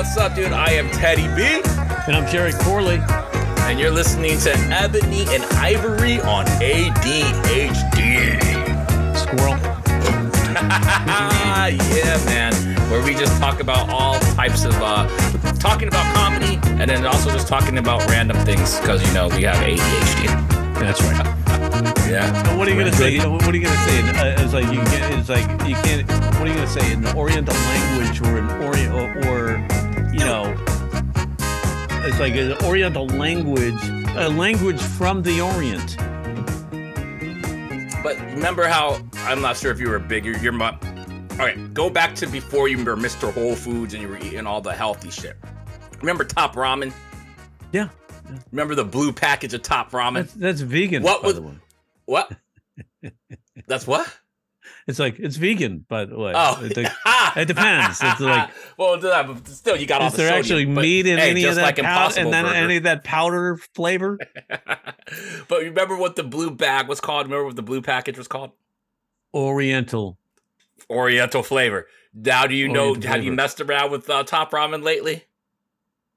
what's up, dude? I am Teddy B. And I'm Jerry Corley. And you're listening to Ebony and Ivory on ADHD. Squirrel. yeah, man. Where we just talk about all types of, uh, talking about comedy and then also just talking about random things because, you know, we have ADHD. That's right. Yeah. What are you gonna say? What are you gonna say? It's like you get. It's like you can't. What are you gonna say in the Oriental language or an Orient or, or you know? It's like an Oriental language, a language from the Orient. But remember how I'm not sure if you were big. You're, you're my. All right, go back to before you were Mr. Whole Foods and you were eating all the healthy shit. Remember Top Ramen? Yeah, Remember the blue package of Top Ramen? that's that's vegan. What was-. What? That's what? It's like it's vegan, by the way. Oh, It, it depends. It's like well, but still, you got all is the there sodium, actually meat in hey, any of that like powder, and then Burger. any of that powder flavor? but remember what the blue bag was called? Remember what the blue package was called? Oriental. Oriental flavor. Now, do you know? Oriental Have you flavor. messed around with uh, Top Ramen lately?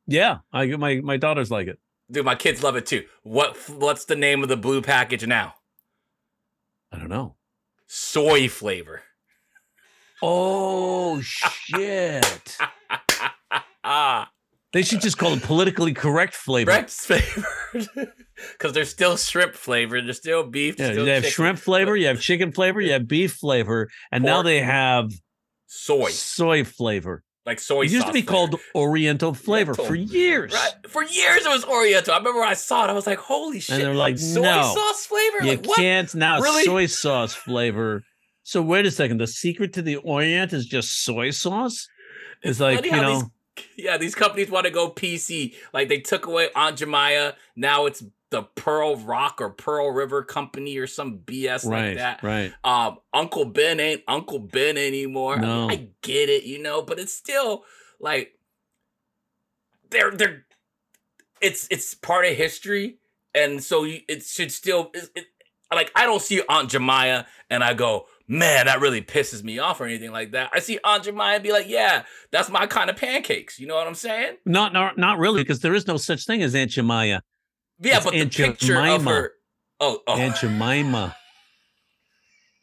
Yeah, I my my daughters like it. Dude, my kids love it too. What? What's the name of the blue package now? I don't know. Soy flavor. Oh shit! They should just call it politically correct flavor. Rex flavor. Because there's still shrimp flavor. There's still beef. Yeah, still you have chicken, shrimp flavor, you have chicken flavor, you have beef flavor, and now they have soy, soy flavor. Like soy. Sauce. It used to be flavor. called Oriental flavor for years. Right. For years it was Oriental. I remember when I saw it, I was like, holy shit. And they're like, soy no. sauce flavor? You like, what? can't now Really? soy sauce flavor. So wait a second. The secret to the Orient is just soy sauce. It's, like you know. these- yeah, these companies want to go PC. Like they took away Aunt Jemima. Now it's the Pearl Rock or Pearl River Company or some BS right, like that. right. Um, Uncle Ben ain't Uncle Ben anymore. I, mean, No. I get it, you know, but it's still like they're they're it's it's part of history, and so you, it should still it, it, like I don't see Aunt Jemima and I go, man, that really pisses me off or anything like that. I see Aunt Jemima be like, yeah, that's my kind of pancakes. You know what I'm saying? Not, not, not really, because there is no such thing as Aunt Jemima. Yeah, It's but the Aunt picture of her. Oh, oh. Aunt Jemima.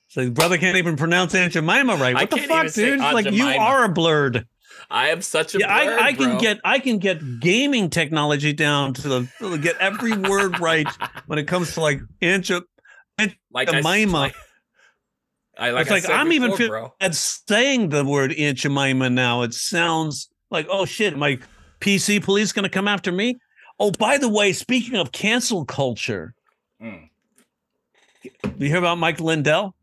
So the brother can't even pronounce Aunt Jemima right. I What the fuck, dude? Aunt Like you are a blurred. I am such a Yeah, blurred, I can bro. get I can get gaming technology down to the to get every word right when it comes to like Aunt Je- like I, Jemima. like, I like it's I like I'm even before, bro. at saying the word Aunt Jemima now. It sounds like oh shit, my PC police gonna come after me. Oh, by the way, speaking of cancel culture, Mm. you hear about Mike Lindell?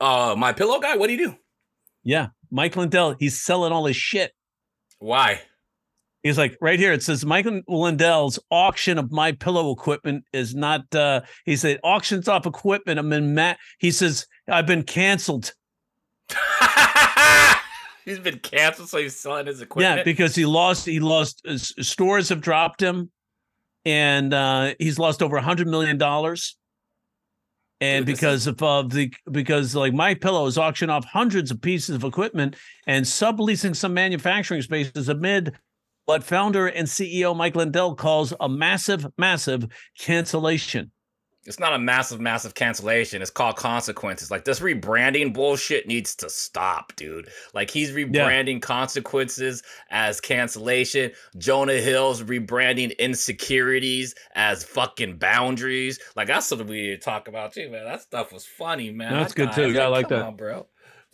Uh, my pillow guy. What do you do? Yeah, Mike Lindell. He's selling all his shit. Why? He's like right here. It says Michael Lindell's auction of my pillow equipment is not. uh He said auctions off equipment. I'm in Matt. He says I've been canceled. he's been canceled, so he's selling his equipment. Yeah, because he lost. He lost. uh, Stores have dropped him, and uh he's lost over a hundred million dollars. And Dude, because of uh, the because like my pillow is auctioning off hundreds of pieces of equipment and subleasing some manufacturing spaces amid what founder and CEO Mike Lindell calls a massive, massive cancellation. It's not a massive, massive cancellation. It's called consequences. Like this rebranding bullshit needs to stop, dude. Like he's rebranding consequences as cancellation. Jonah Hill's rebranding insecurities as fucking boundaries. Like that's something we need to talk about too, man. That stuff was funny, man. That's That good, too. Yeah, I like that. on, bro.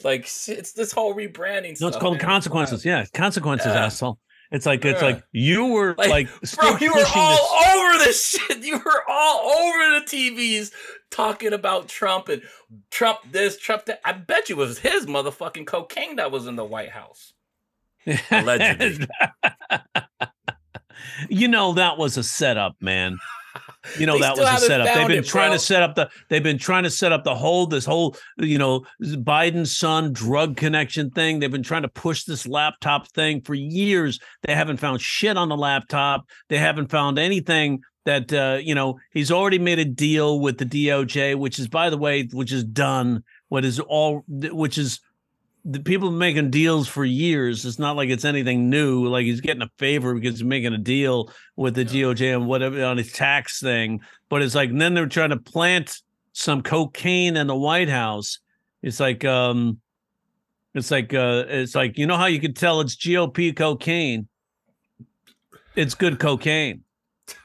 Like it's this whole rebranding. No, it's called man. consequences. Yeah, consequences, Yeah. asshole. It's like it's like you were Like, like, Bro, you were all this- over this shit. You were all over the TVs talking about Trump and Trump this, Trump that. I bet you it was his motherfucking cocaine that was in the White House. Allegedly. you know that was a setup, man. You know They that was a setup. They've been it, trying bro. to set up the. They've been trying to set up the whole this whole you know Biden's son drug connection thing. They've been trying to push this laptop thing for years. They haven't found shit on the laptop. They haven't found anything that uh, you know. He's already made a deal with the DOJ, which is by the way, which is done. What is all, which is the people making deals for years. It's not like it's anything new. Like he's getting a favor because he's making a deal with the Yeah. DOJ and whatever on his tax thing. But it's like and then they're trying to plant some cocaine in the White House. It's like um it's like uh it's like you know how you can tell it's GOP cocaine. It's good cocaine.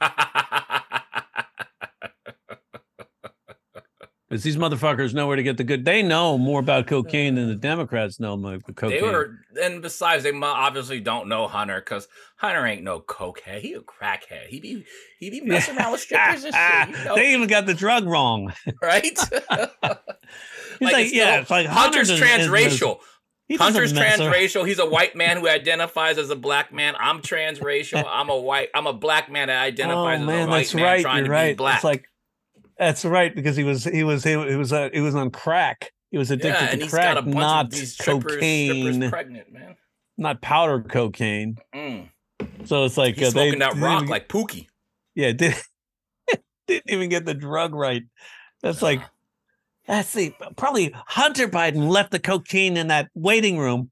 Because these motherfuckers know where to get the good. They know more about cocaine than the mm. Democrats know about cocaine. they were, and besides, they obviously don't know Hunter because Hunter ain't no cokehead. He a crackhead. He be he be messing around with strippers and shit. You know, they even got the drug wrong. right? He's Like, yeah, the it's like Hunter's Hunter transracial. he Hunter's transracial. He's a white man who identifies as a black man. I'm transracial. I'm a white. I'm a black man that oh, identifies Oh as man, a white that's man right. trying You're to right. be black. It's like that's right because he was he was he, was uh, he was on crack. He was addicted yeah, to crack, got a bunch not strippers, cocaine, strippers pregnant, man. not powder cocaine. Mm. So it's like He's uh, they smoking that rock like Pookie. yeah, did, didn't even get the drug right. That's like that's the probably Hunter Biden left the cocaine in that waiting room.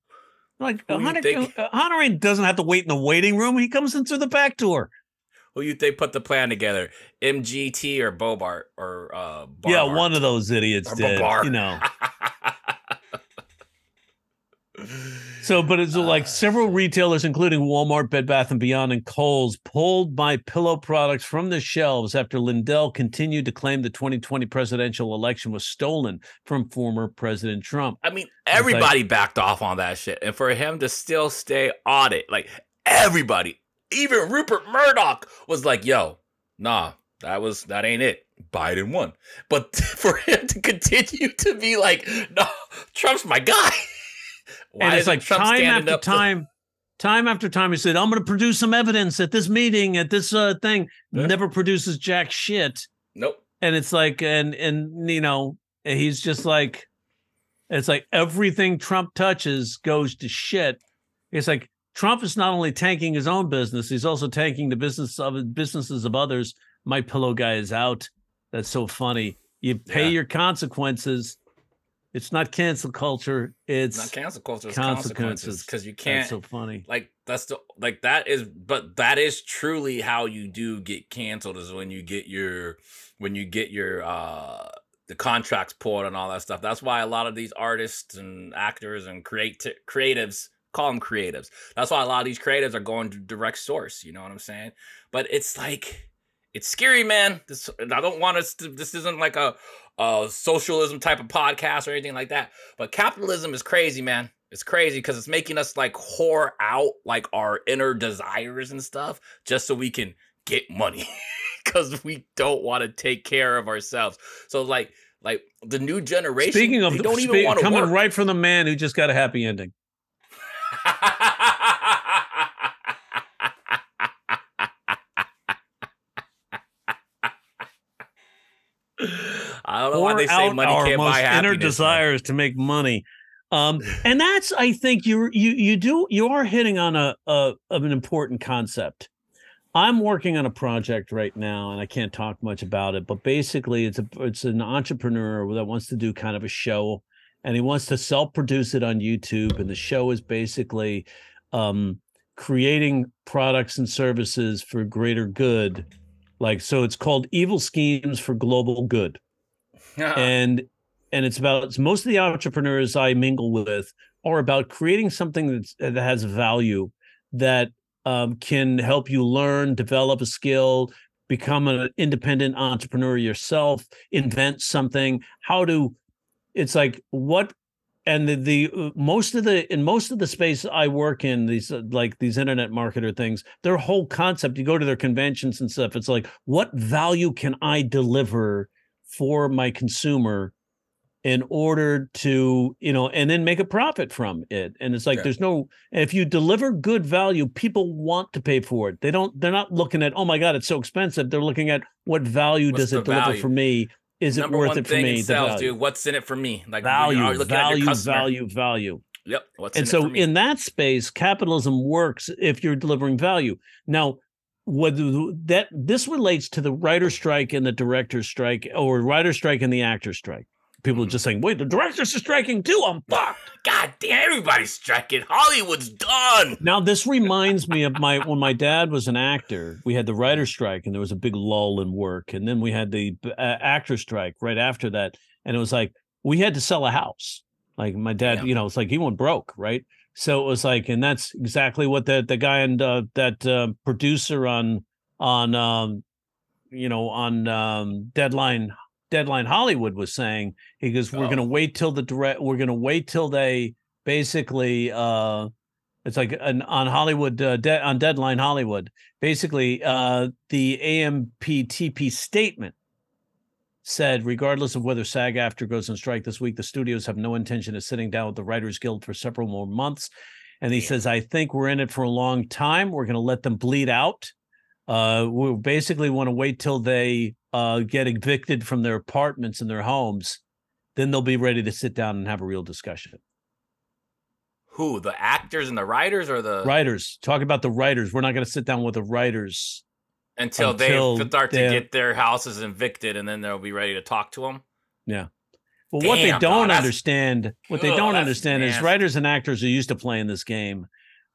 Like Hunter, uh, Hunter doesn't have to wait in the waiting room. He comes in through the back door. Who you think put the plan together? MGT or Boebert or uh Yeah, one of those idiots Or did. Babar. You know. So, but it's like several retailers, including Walmart, Bed Bath and Beyond, and Kohl's, pulled my pillow products from the shelves after Lindell continued to claim the 2020 presidential election was stolen from former President Trump. I mean, everybody backed off on that shit, and for him to still stay on it, like everybody, even Rupert Murdoch was like, "Yo, nah, that was that ain't it. Biden won." But for him to continue to be like, "No, Trump's my guy," why and it's like Trump time after up to- time, time after time, he said, "I'm going to produce some evidence at this meeting, at this uh, thing." Yeah. Never produces jack shit. nope. and it's like and and you know he's just like it's like everything trump touches goes to shit it's like trump is not only tanking his own business he's also tanking the business of businesses of others my pillow guy is out that's so funny you pay Yeah. your consequences it's not cancel culture it's Not cancel culture, it's consequences. because you can't. That's so funny like that's the like that is but that is truly how you do get canceled is when you get your when you get your uh the contracts pulled and all that stuff that's why a lot of these artists and actors and create creatives call them creatives. That's why a lot of these creatives are going to direct source you know what i'm saying? But it's like it's scary man. This i don't want us to this isn't like a a socialism type of podcast or anything like that. But capitalism is crazy man. It's crazy because it's making us like whore out like our inner desires and stuff just so we can get money because we don't want to take care of ourselves. So like like the new generation, speaking of don't even want to coming work. right from the man who just got a happy ending I don't know why they say money our can't most buy inner happiness. man. desires to make money. Um, and that's I think you you you do you are hitting on a, a of an important concept. I'm working on a project right now, and I can't talk much about it. But basically, it's a it's an entrepreneur that wants to do kind of a show, and he wants to self produce it on YouTube. And the show is basically um, creating products and services for greater good. Like so, it's called Evil Schemes for Global Good and and it's about it's most of the entrepreneurs I mingle with are about creating something that's, that has value that um, can help you learn, develop a skill, become an independent entrepreneur yourself, invent something. How to? It's like what. And the, the uh, most of the in most of the space I work in these uh, like these internet marketer things their whole concept you go to their conventions and stuff it's like what value can I deliver for my consumer in order to you know and then make a profit from it and it's like Yeah. there's no if you deliver good value people want to pay for it they don't they're not looking at oh my god it's so expensive they're looking at what value What's does it deliver value? for me is it worth it for me in the sales, value dude. What's in it for me? Like you value at your value value value Yep. What's and in it so for me? in that space capitalism works if you're delivering value now what that this relates to the writer strike and the director strike or writer strike and the actor strike people are Mhm. just saying, "Wait, the directors are striking too." I'm fucked. God damn, everybody's striking. Hollywood's done. Now this reminds me of my when my dad was an actor. We had the writer strike, and there was a big lull in work, and then we had the uh, actor strike right after that, and it was like we had to sell a house. Like my dad, Yeah. you know, it's like he went broke, right? So it was like, and that's exactly what the the guy and uh, that uh, producer on on um, you know on um, Deadline Deadline Hollywood was saying. He goes, "We're Oh. going to wait till the direct. We're going to wait till they basically." uh it's like an on Hollywood uh, de- on Deadline Hollywood. Basically, uh, the AMPTP statement said, regardless of whether SAG-AFTRA goes on strike this week, the studios have no intention of sitting down with the Writers Guild for several more months. And he says, I think we're in it for a long time. We're going to let them bleed out. Uh, we basically want to wait till they uh, get evicted from their apartments and their homes. Then they'll be ready to sit down and have a real discussion. Who? The actors and the writers, or the writers talk about the writers we're not going to sit down with the writers until, until they start to get their houses evicted, and then they'll be ready to talk to them. Yeah. Well what they don't that's- understand what they Ugh, don't understand is writers and actors are used to playing this game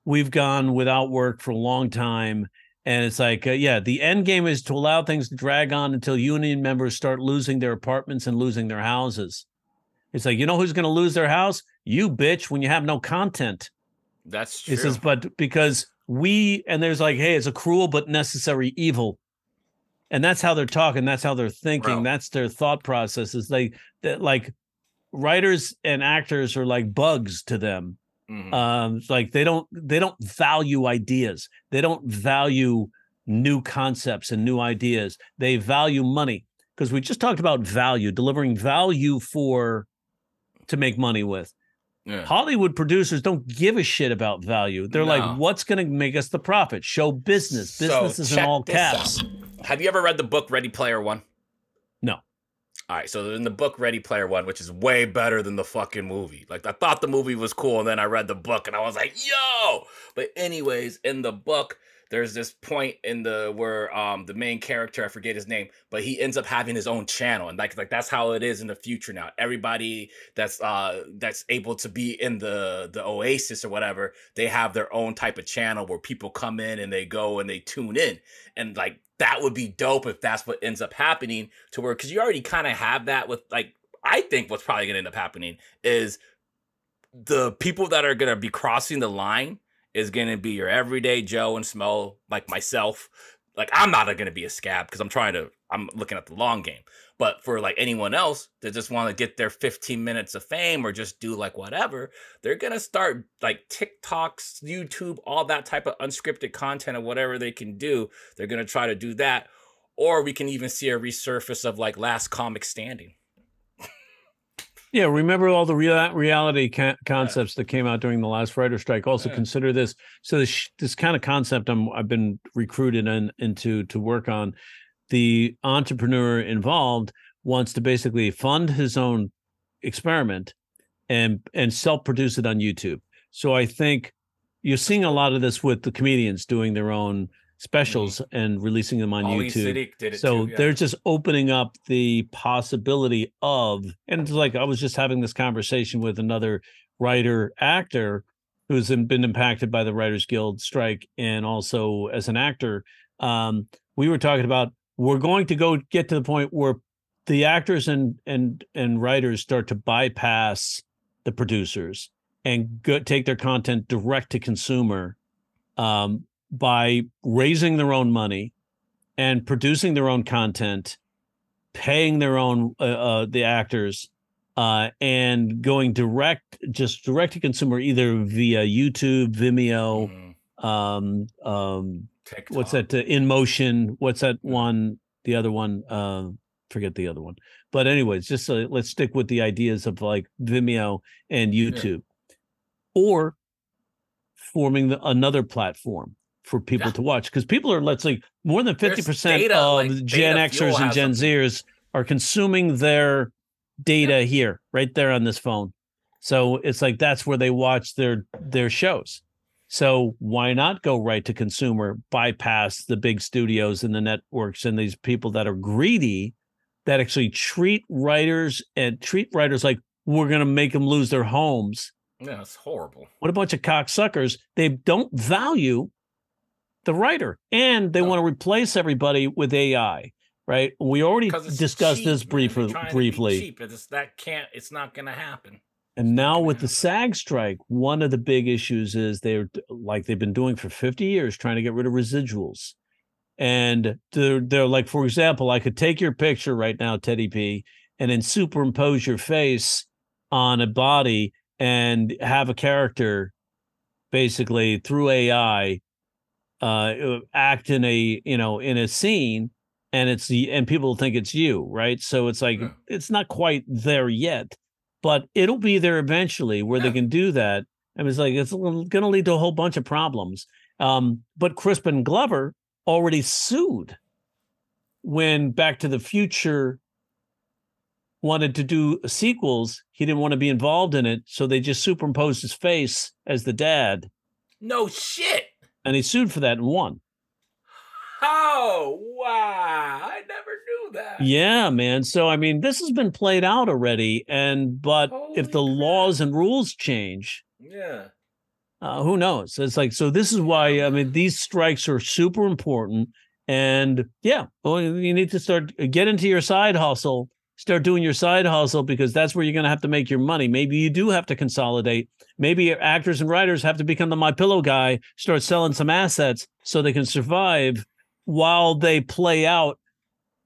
we've gone without work for a long time and it's like uh, yeah the end game is to allow things to drag on until union members start losing their apartments and losing their houses it's like you know who's going to lose their house you bitch when you have no content That's true. It says, but because we and there's like, hey, it's a cruel but necessary evil, and that's how they're talking. That's how they're thinking. Bro. That's their thought process. Is they that like writers and actors are like bugs to them. Mhm. Um, like they don't they don't value ideas. They don't value new concepts and new ideas. They value money because we just talked about value, delivering value for to make money with. Yeah. Hollywood producers don't give a shit about value. They're No. like, what's going to make us the profit? Show business. So, Business is in all caps. out. Have you ever read the book Ready Player One? No. All right, so in the book Ready Player One, which is way better than the fucking movie. Like I thought the movie was cool, and then I read the book, and I was like, "Yo!" But anyways, in the book, there's this point in the where um the main character, I forget his name, but he ends up having his own channel, and like like that's how it is in the future now. Everybody that's uh that's able to be in the the Oasis or whatever, they have their own type of channel where people come in and they go and they tune in, and like that would be dope if that's what ends up happening to where because you already kind of have that with like I think what's probably gonna end up happening is the people that are gonna be crossing the line is gonna be your everyday Joe and Smo like myself. Like I'm not gonna be a scab because I'm trying to I'm looking at the long game. But for like anyone else that just want to get their 15 minutes of fame or just do like whatever, they're gonna start like TikToks, YouTube, all that type of unscripted content or whatever they can do. They're gonna try to do that. Or we can even see a resurface of like last comic standing. Yeah, remember all the real reality ca- concepts that came out during the last writer strike. Also Yeah. consider this. So this this kind of concept I'm I've been recruited in, into to work on. The entrepreneur involved wants to basically fund his own experiment and and self produce it on YouTube. So I think you're seeing a lot of this with the comedians doing their own specials and releasing them on Ali YouTube. Did it So too, yeah. they're just opening up the possibility of, and it's like I was just having this conversation with another writer actor who's been impacted by the Writers Guild strike, and also as an actor, um, we were talking about we're going to go get to the point where the actors and and and writers start to bypass the producers and go, take their content direct to consumer um, by raising their own money and producing their own content, paying their own uh, uh, the actors, uh, and going direct, just direct to consumer, either via YouTube, Vimeo, Mhm. um, um, what's that? Uh, In Motion. What's that one? The other one. Uh, forget the other one. But anyways, just uh, let's stick with the ideas of like Vimeo and YouTube, or forming the, another platform for people Yeah. to watch because people are let's say more than 50% data, of like, gen xers and gen something. zers are consuming their data here right there on this phone so it's like that's where they watch their their shows so why not go right to consumer bypass the big studios and the networks and these people that are greedy that actually treat writers and treat writers like we're going to make them lose their homes. Yeah, it's horrible. What a bunch of cocksuckers. They don't value the writer and they oh. No. want to replace everybody with AI, right? We already discussed cheap, this. They're briefly. trying to be briefly. cheap. It's, that can't. It's not gonna happen. And now with the. SAG strike, one of the big issues is they're like they've been doing for 50 years trying to get rid of residuals. And they're they're like, for example, I could take your picture right now, Teddy B, and then superimpose your face on a body and have a character basically through AI uh act in a you know in a scene and it's the and people think it's you right? So it's like Yeah. it's not quite there yet but it'll be there eventually where they can do that and it's like it's going to lead to a whole bunch of problems. Um but crispin glover already sued when back to the future wanted to do sequels. He didn't want to be involved in it so they just superimposed his face as the dad. No shit. And he sued for that and won. Oh wow! I never knew that. Yeah, man. So I mean, this has been played out already, and but if the crap. laws and rules change, Yeah. uh, who knows? It's like so. This is why I mean these strikes are super important, and yeah, well, you need to start uh, get into your side hustle. Start doing your side hustle because that's where you're going to have to make your money. Maybe you do have to consolidate. Maybe actors and writers have to become the my pillow guy, start selling some assets so they can survive while they play out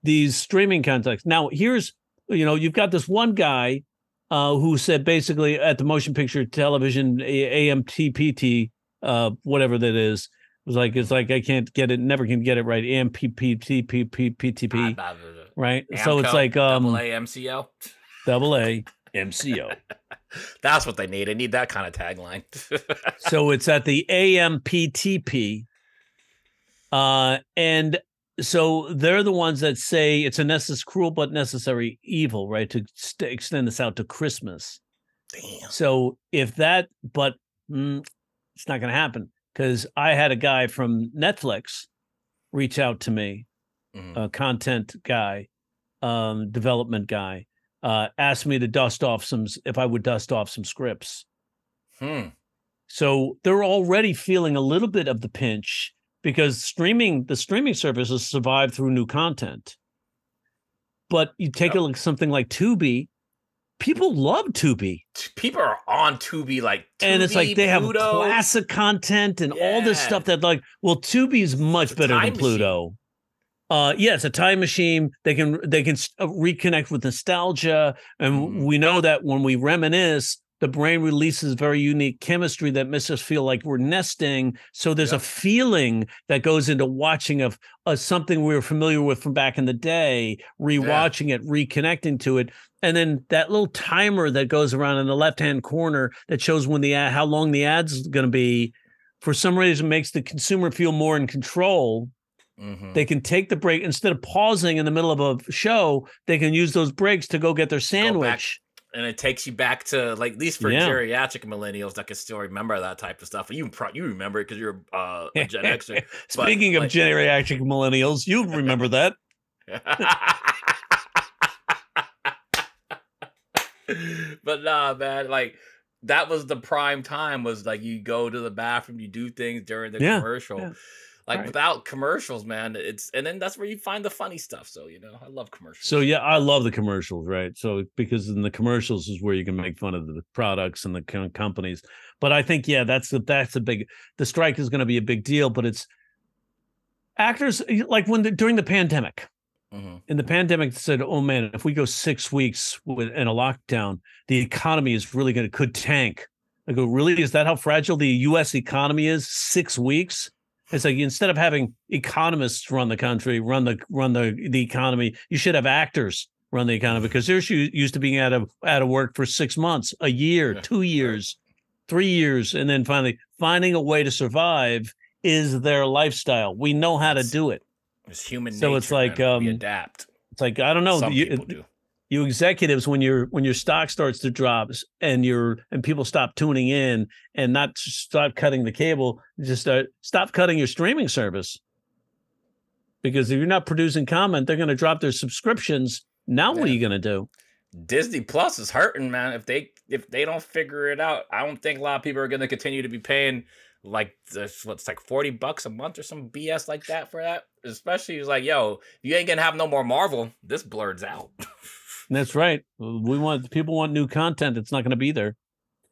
these streaming contracts. Now, here's you know you've got this one guy uh, who said basically at the motion picture television AMTPT, uh, whatever that is, it was like it's like I can't get it, never can get it right. AMPPTPPTP, Right? So it's like um double A MCO. double A MCO. That's what they need. They need that kind of tagline. so it's at the AMPTP. Uh, and so they're the ones that say it's a necessary, cruel but necessary evil, right? To st- extend this out to Christmas. Damn. So if that, but mm, it's not going to happen because I had a guy from Netflix reach out to me, Mhm. a content guy, um, development guy, uh, asked me to dust off some, if I would dust off some scripts. Hmm. So they're already feeling a little bit of the pinch because streaming, the streaming services survive through new content. But you take a look at something like Tubi, people love Tubi. People are on Tubi like and it's like Tubi, they have Pluto. classic content and all this stuff that like well Tubi's much It's better than Pluto. machine. Uh yeah, it's a time machine. They can they can uh, reconnect with nostalgia and Mhm. we know that when we reminisce the brain releases very unique chemistry that makes us feel like we're nesting. So there's a feeling that goes into watching of uh, something we were familiar with from back in the day, rewatching it, reconnecting to it, and then that little timer that goes around in the left hand corner that shows when the ad, how long the ad's going to be. For some reason, makes the consumer feel more in control. Mhm. They can take the break instead of pausing in the middle of a show. They can use those breaks to go get their sandwich. and it takes you back to like at least for Yeah. geriatric millennials that can still remember that type of stuff. You pro- you remember it because you're uh, a Gen Xer. Speaking of like- geriatric millennials, you remember that. but nah, man, like that was the prime time. Was like you go to the bathroom, you do things during the Yeah, commercial. yeah. Like Right. without commercials, man, it's and then that's where you find the funny stuff. So you know, I love commercials. So yeah, I love the commercials, right? So because in the commercials is where you can make fun of the products and the companies. But I think yeah, that's the that's a big. The strike is going to be a big deal, but it's actors like when the, during the pandemic. Mhm. In the pandemic, said, "Oh man, if we go six weeks with in a lockdown, the economy is really going to could tank." I go, "Really? Is that how fragile the U.S. economy is? Six weeks?" It's like instead of having economists run the country, run the run the the economy, you should have actors run the economy because they're used to being out of out of work for six months, a year, Yeah, two years, three years, and then finally finding a way to survive is their lifestyle. We know how to do it. It's human. So it's like, man. we um, adapt. It's like I don't know. Some you, people do. You executives when your when your stock starts to drop and you're and people stop tuning in and not stop cutting the cable just start stop cutting your streaming service because if you're not producing comment they're going to drop their subscriptions Now what are you gonna do? Disney Plus is hurting, man. If they if they don't figure it out, I don't think a lot of people are gonna continue to be paying like this what's like 40 bucks a month or some BS like that for that. Especially it's like, yo, you ain't gonna have no more Marvel, this blurs out. That's right. We want people want new content. It's not gonna be there.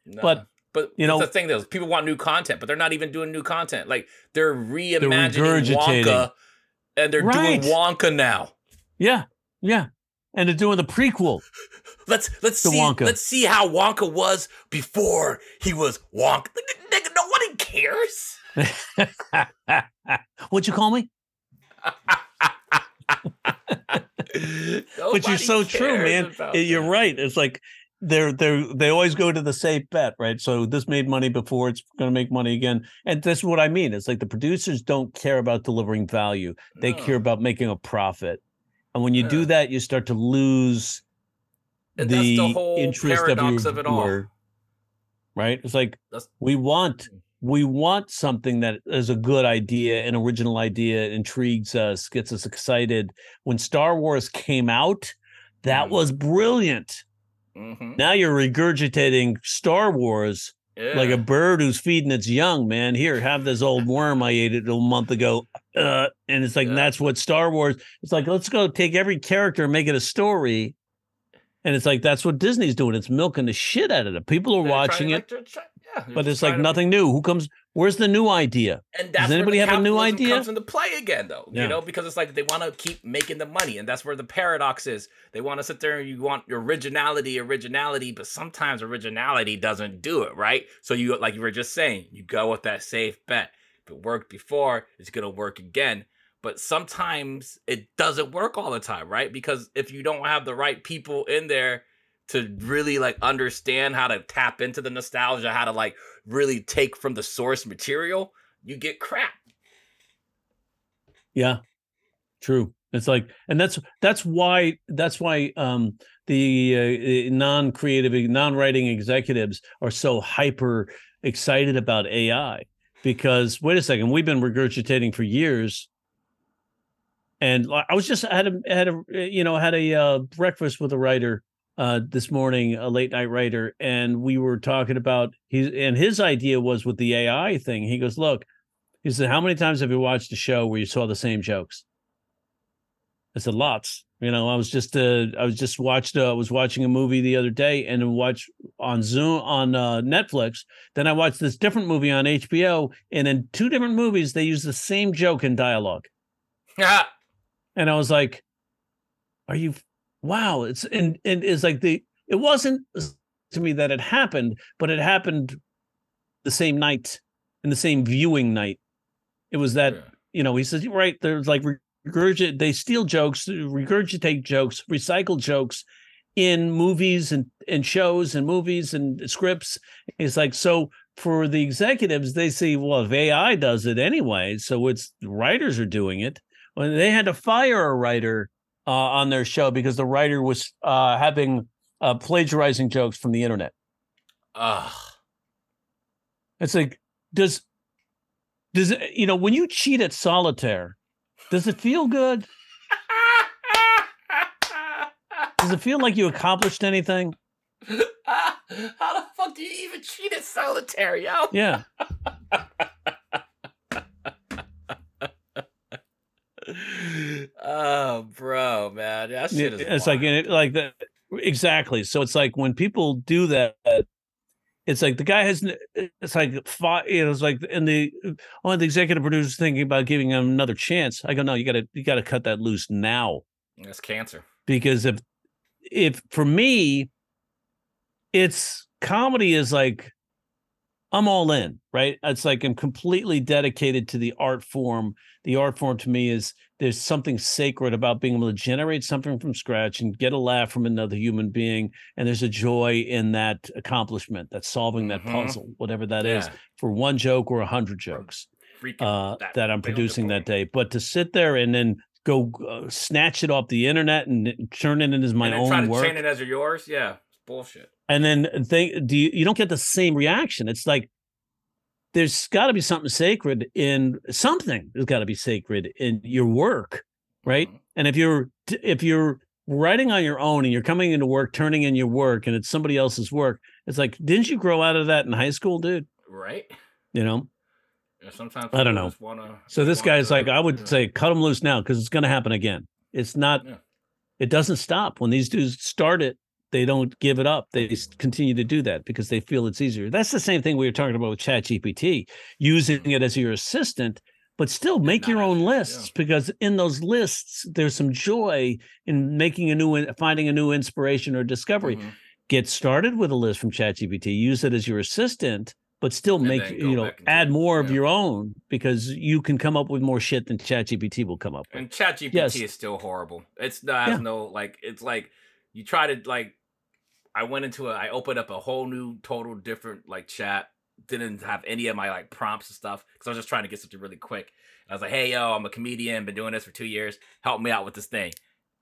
Nah. But but you know the thing is people want new content, but they're not even doing new content. Like they're reimagining regurgitating. Wonka and they're Right. doing Wonka now. Yeah, yeah. And they're doing the prequel. Let's let's see Wonka. let's see how Wonka was before he was Wonka. Nigga, nobody cares. What'd you call me? but you're so true, man. You're right. It's like they're they're they always go to the safe bet, right? So this made money before, it's going to make money again, and that's what I mean. It's like the producers don't care about delivering value; they care about making a profit. And when you Yeah. do that, you start to lose And the, the whole interest paradox of, of it all. Right? It's like That's- we want mm. We want something that is a good idea, an original idea, intrigues us, gets us excited. When Star Wars came out, that Mhm. was brilliant. Mhm. Now you're regurgitating Star Wars like a bird who's feeding its young, man. Here, have this old worm I ate it a month ago. Uh, and it's like Yeah. that's what Star Wars. It's like let's go take every character and make it a story. And it's like that's what Disney's doing. It's milking the shit out of it. People are They're watching it, like, try- yeah, but it's like nothing new. Who comes? Where's the new idea? And that's anybody where the have a new idea? Comes into play again, though. Yeah. You know, because it's like they want to keep making the money, and that's where the paradox is. They want to sit there and you want originality, originality, but sometimes originality doesn't do it right. So you, like you were just saying, you go with that safe bet. If it worked before, it's gonna work again. But sometimes it doesn't work all the time, right? Because if you don't have the right people in there to really like understand how to tap into the nostalgia, how to like really take from the source material, you get crap. Yeah, true. It's like, and that's that's why that's why um, the uh, non-creative, non-writing executives are so hyper excited about AI because wait a second, we've been regurgitating for years. And I I was just I had a had a you know had a uh, breakfast with a writer uh, this morning, a late night writer, and we were talking about his and his idea was with the AI thing. He goes, "Look," he said, "How many times have you watched a show where you saw the same jokes?" I said, "Lots." You know, I was just uh, I was just watched uh, I was watching a movie the other day and watch on Zoom on uh, Netflix. Then I watched this different movie on HBO, and in two different movies they use the same joke in dialogue. Ah, And I was like, "Are you? Wow!" It's and and it's like the it wasn't to me that it happened, but it happened the same night in the same viewing night. It was that yeah. you know he says right. There's like regurgitate. They steal jokes, regurgitate jokes, recycle jokes in movies and and shows and movies and scripts. It's like so. For the executives, they say, well, if AI does it anyway, so it's writers are doing it when they had to fire a writer uh, on their show because the writer was uh, having uh, plagiarizing jokes from the internet. Ugh. It's like, does does it, you know when you cheat at solitaire, does it feel good? Does it feel like you accomplished anything? How the fuck do you even cheat at solitaire, yo? Yeah, oh, bro, man, that shit is. it's like it, like that exactly. So it's like when people do that, it's like the guy has. It's like fi- you know, it's like and the oh, one of the executive producers thinking about giving him another chance. I go, no, you got to you got to cut that loose now. That's cancer. because if if for me it's comedy is like i'm all in right it's like i'm completely dedicated to the art form the art form to me is there's something sacred about being able to generate something from scratch and get a laugh from another human being and there's a joy in that accomplishment that's solving that Mhm. puzzle whatever that is, Yeah. for one joke or a hundred jokes uh, that that, I'm thing on your producing that day. But to sit there and then go uh, snatch it off the internet and turn it into my and then try own to work, chain it as yours, yeah, it's bullshit. And then think, do you, you don't get the same reaction? It's like there's got to be something sacred in something. There's got to be sacred in your work, right? Mhm. And if you're if you're writing on your own and you're coming into work, turning in your work, and it's somebody else's work. It's like, didn't you grow out of that in high school, dude? Right. You know. Yeah, sometimes I don't know. Wanna, so this guy's like, I would yeah. say, cut him loose now because it's going to happen again. It's not. Yeah. It doesn't stop when these dudes start it. They don't give it up. They continue to do that because they feel it's easier. That's the same thing we were talking about with ChatGPT, using it as your assistant, but still make your own yeah. lists because in those lists there's some joy in making a new, finding a new inspiration or discovery. Mhm. Get started with a list from ChatGPT. Use it as your assistant, but still And make you know add it, more of yeah. your own because you can come up with more shit than ChatGPT will come up with. And ChatGPT Yes. is still horrible. It's not Yeah. no like. It's like you try to like. I went into a. I opened up a whole new, total different like chat. Didn't have any of my like prompts and stuff because I was just trying to get something really quick. And I was like, "Hey, yo, I'm a comedian. Been doing this for two years. Help me out with this thing."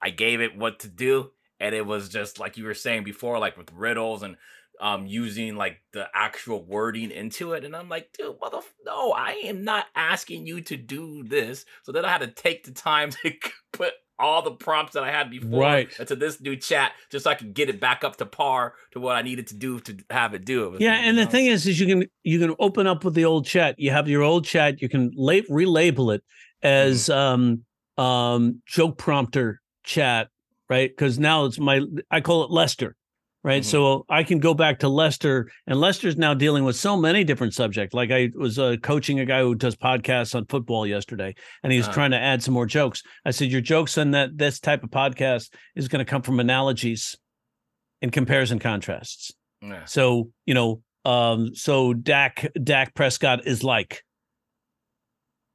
I gave it what to do, and it was just like you were saying before, like with riddles and um using like the actual wording into it. And I'm like, dude, mother, no, I am not asking you to do this. So then I had to take the time to put all the prompts that I had before Right. into this new chat just so I could get it back up to par to what I needed to do to have it do it. Yeah, and the thing is, is you can you can open up with the old chat. You have your old chat. You can la- relabel it as um um joke prompter chat, right? Because now it's my I call it Lester, right? Mhm. So I can go back to Lester, and Lester's now dealing with so many different subjects. Like I was uh, coaching a guy who does podcasts on football yesterday, and he was Uh-huh. trying to add some more jokes. I said, your jokes on that this type of podcast is going to come from analogies and comparison contrasts. yeah. So, you know, um, so Dak Dak Prescott is like,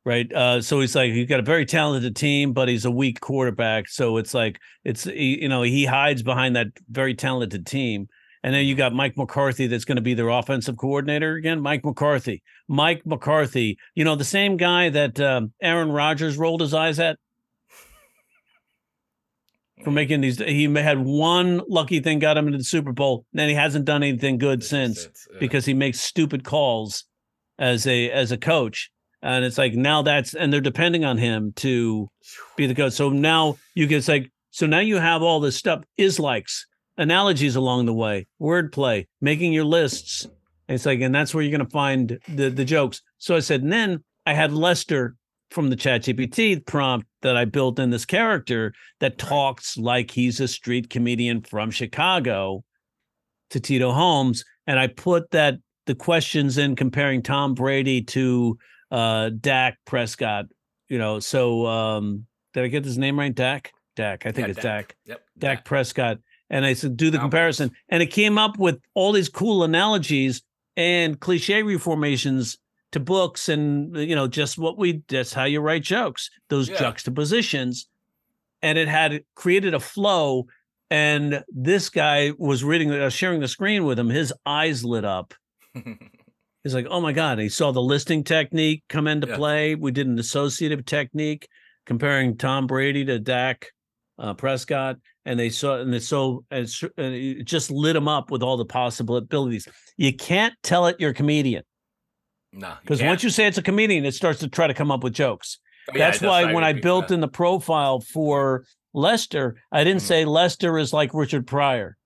right? Uh, so he's like he's got a very talented team, but he's a weak quarterback. So it's like it's he- you know he hides behind that very talented team. And then you got Mike McCarthy that's going to be their offensive coordinator again. Mike McCarthy, Mike McCarthy, you know the same guy that um, Aaron Rodgers rolled his eyes at for making these. He had one lucky thing got him into the Super Bowl. And then he hasn't done anything good since yeah. because he makes stupid calls as a as a coach and it's like now that's and they're depending on him to be the coach so now you get it's like so now you have all this stuff is likes analogies along the way wordplay making your lists. And it's like and that's where you're to find the the jokes. So i said and then i had lester from the chat gpt prompt that i built in this character that talks like he's a street comedian from chicago to Tito Holmes, and I put that the questions in comparing Tom Brady to uh Dak Prescott. You know, so um did I get his name right? Dak? Dak. I think Yeah, it's Dak. Yep. Dak Prescott. And I said, do the comparison. And it came up with all these cool analogies and cliche reformations to books and you know, just what we that's how you write jokes, those Yeah. juxtapositions. And it had created a flow. And this guy was reading, uh, sharing the screen with him. His eyes lit up. He's like, oh my God. And he saw the listing technique come into Yeah. play. We did an associative technique comparing Tom Brady to Dak uh, Prescott. And they saw, and it's so, and it just lit him up with all the possibilities. You can't tell it you're a comedian no, because once you say it's a comedian, it starts to try to come up with jokes. Oh, yeah, That's why when I built yeah. in the profile for Lester, I didn't Mhm. say Lester is like Richard Pryor.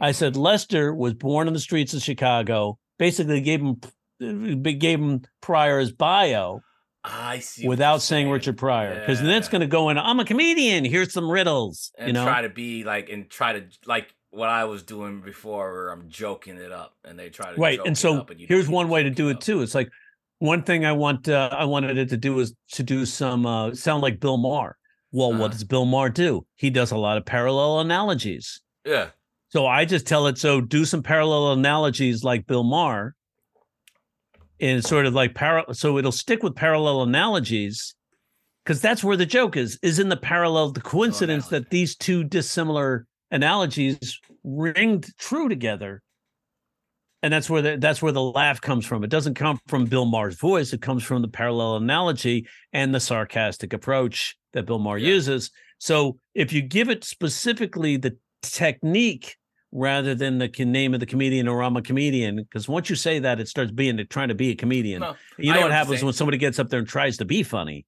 I said Lester was born in the streets of Chicago. Basically, gave him gave him Pryor's bio I see without you're saying Richard Pryor, because then it's going to go in. I'm a comedian. Here's some riddles. and you know, try to be like and try to like what I was doing before, where I'm joking it up, and they try to right? joke And it so up, and here's one way to do it up. too. It's like one thing I want uh, I wanted it to do is to do some uh, sound like Bill Maher. Well, Uh-huh. what does Bill Maher do? He does a lot of parallel analogies. Yeah, So I just tell it, so do some parallel analogies like Bill Maher and sort of like parallel. So it'll stick with parallel analogies because that's where the joke is, is in the parallel, the oh, coincidence that these two dissimilar analogies ringed true together. And that's where the, that's where the laugh comes from. It doesn't come from Bill Maher's voice. It comes from the parallel analogy and the sarcastic approach that Bill Maher Yeah. uses. So if you give it specifically the technique rather than the name of the comedian or I'm a comedian, because once you say that, it starts being trying to be a comedian. No, you know know what happens when somebody gets up there and tries to be funny?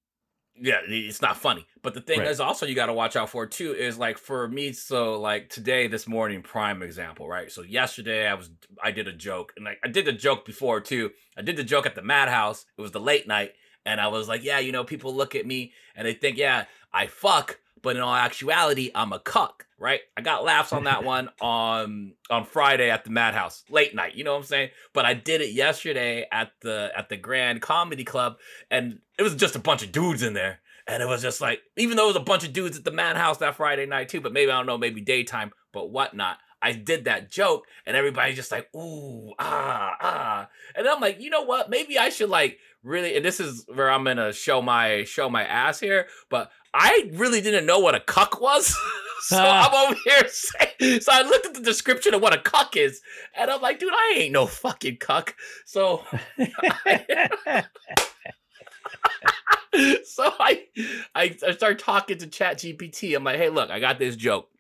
yeah, it's not funny. But the thing Right. is also you got to watch out for too is like for me. So like today, this morning, prime example, right? So yesterday I was I did a joke and like I did the joke before too. I did the joke at the madhouse. It was the late night, and I was like, yeah, you know, people look at me and they think, yeah, I fuck, but in all actuality, I'm a cuck, right? I got laughs on that one on on Friday at the madhouse, late night. You know what I'm saying? But I did it yesterday at the at the Grand Comedy Club and it was just a bunch of dudes in there. And it was just like, even though it was a bunch of dudes at the madhouse that Friday night too, but maybe I don't know, maybe daytime, but whatnot. I did that joke, and everybody's just like, ooh, ah, ah. And I'm like, you know what? Maybe I should like really, and this is where I'm gonna show my show my ass here, but I really didn't know what a cuck was. so I'm over here saying, so I looked at the description of what a cuck is, and I'm like, dude, I ain't no fucking cuck. So so I, I I start talking to Chat GPT. I'm like, hey, look, I got this joke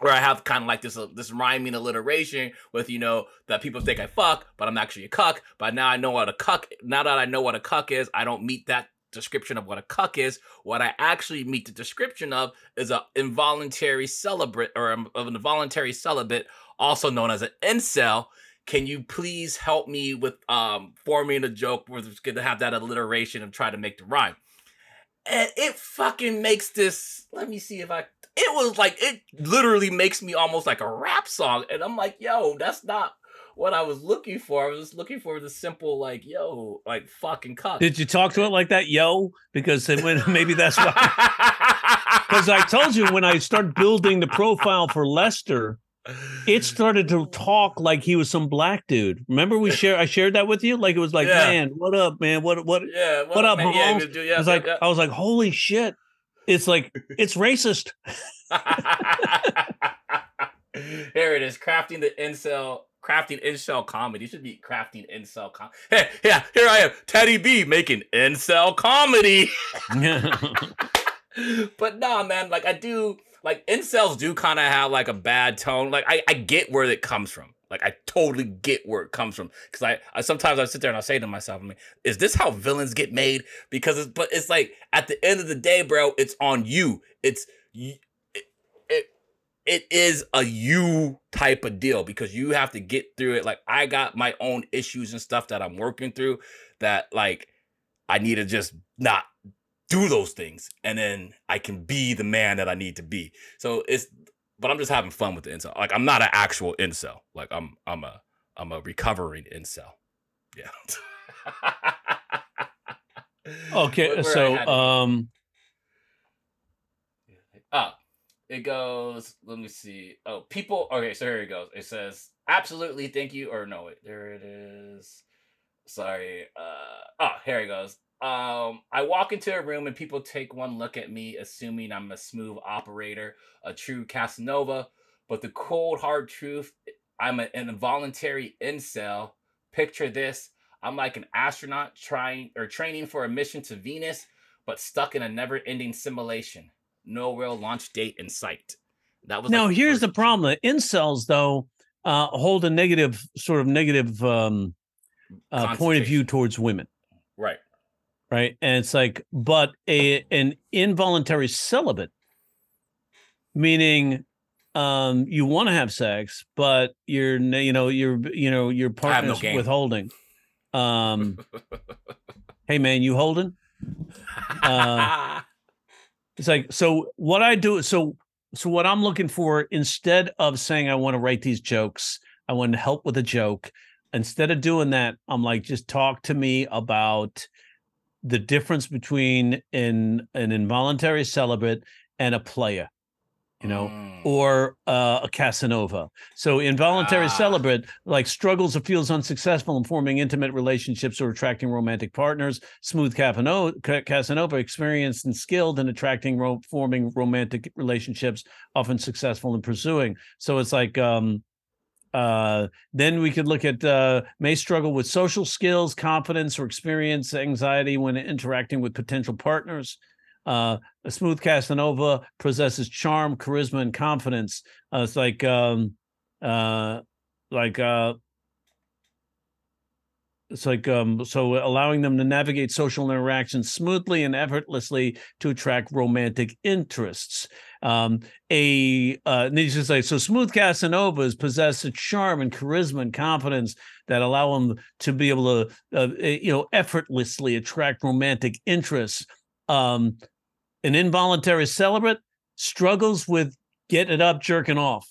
where I have kind of like this uh, this rhyming alliteration with you know that people think I fuck, but I'm actually a cuck. But now I know what a cuck. Now that I know what a cuck is, I don't meet that description of what a cuck is. What I actually meet the description of is a involuntary celibate or um, an involuntary celibate, also known as an incel. Can you please help me with um forming a joke where it's gonna have that alliteration and try to make the rhyme? And it fucking makes this. Let me see if I. It was like it literally makes me almost like a rap song, and I'm like, yo, that's not what I was looking for. I was just looking for the simple like, yo, like fucking cuck. Did you talk to it like that, yo? Because then when, maybe that's why. Because I told you when I started building the profile for Lester, it started to talk like he was some black dude. Remember we share I shared that with you? Like it was like, Yeah. man, what up, man? What what Yeah, What up, man? Yeah, we I was yeah, like yeah. I was like, holy shit. It's like it's racist. Here it is, crafting the incel, crafting incel comedy. It should be crafting incel com. Hey, yeah, here I am, Teddy B making incel comedy. but nah, man, like I do, like incels do kind of have like a bad tone. Like I, I get where it comes from. Like I totally get where it comes from because I, I sometimes I sit there and I say to myself, I mean, is this how villains get made? Because it's but it's like at the end of the day, bro, it's on you. It's it, it it is a you type of deal because you have to get through it. Like I got my own issues and stuff that I'm working through that like I need to just not do those things and then I can be the man that I need to be. So it's but I'm just having fun with the incel. Like I'm not an actual incel. Like I'm I'm a I'm a recovering incel. Yeah. okay, Where- where so um Oh, it goes. Let me see. Oh, people. Okay, so here it goes. It says absolutely. Thank you. Or no, wait. There it is. Sorry. Uh. Oh, here it goes. Um, I walk into a room and people take one look at me, assuming I'm a smooth operator, a true Casanova. But the cold, hard truth, I'm a- an involuntary incel. Picture this: I'm like an astronaut trying or training for a mission to Venus, but stuck in a never-ending simulation no real launch date in sight. That was now like here's the problem. The incels though uh hold a negative sort of negative um uh, point of view towards women. Right. and it's like but a an involuntary celibate meaning um you want to have sex but you're you know you're you know your have no partner's withholding. Um hey man you holding? Uh, it's like so what i do so so what i'm looking for instead of saying i want to write these jokes i want to help with a joke instead of doing that i'm like just talk to me about the difference between an an involuntary celibate and a player you know Mm. or uh, a Casanova. So involuntary Ah. celibate like struggles or feels unsuccessful in forming intimate relationships or attracting romantic partners. Smooth Casanova, Casanova experienced and skilled in attracting ro- forming romantic relationships, often successful in pursuing. So it's like um uh then we could look at uh may struggle with social skills confidence or experience anxiety when interacting with potential partners uh a smooth Casanova possesses charm, charisma, and confidence. Uh, it's like um uh like uh it's like um so allowing them to navigate social interactions smoothly and effortlessly to attract romantic interests. Um a uh needs to say so smooth casanovas possess a charm and charisma and confidence that allow them to be able to uh, you know effortlessly attract romantic interests. Um an involuntary celibate struggles with getting it up jerking off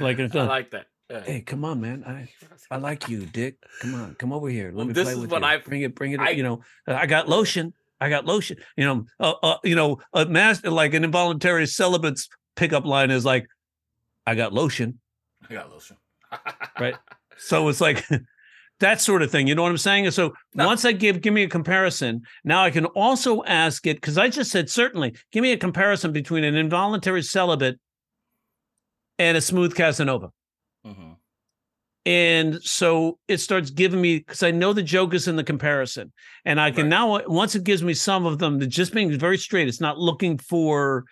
like it's I like that. Yeah. hey come on man i i like you dick come on come over here let Well, me this play is with what you I- bring it bring it I- you know uh, i got lotion i got lotion you know uh, uh you know a master like an involuntary celibate's pickup line is like i got lotion I got lotion. Right. so it's like that sort of thing you know what i'm saying And so No. once i give give me a comparison now i can also ask it because i just said certainly give me a comparison between an involuntary celibate and a smooth casanova Mhm. And so it starts giving me because I know the joke is in the comparison, and I can Right. now once it gives me some of them, that just being very straight. It's not looking for,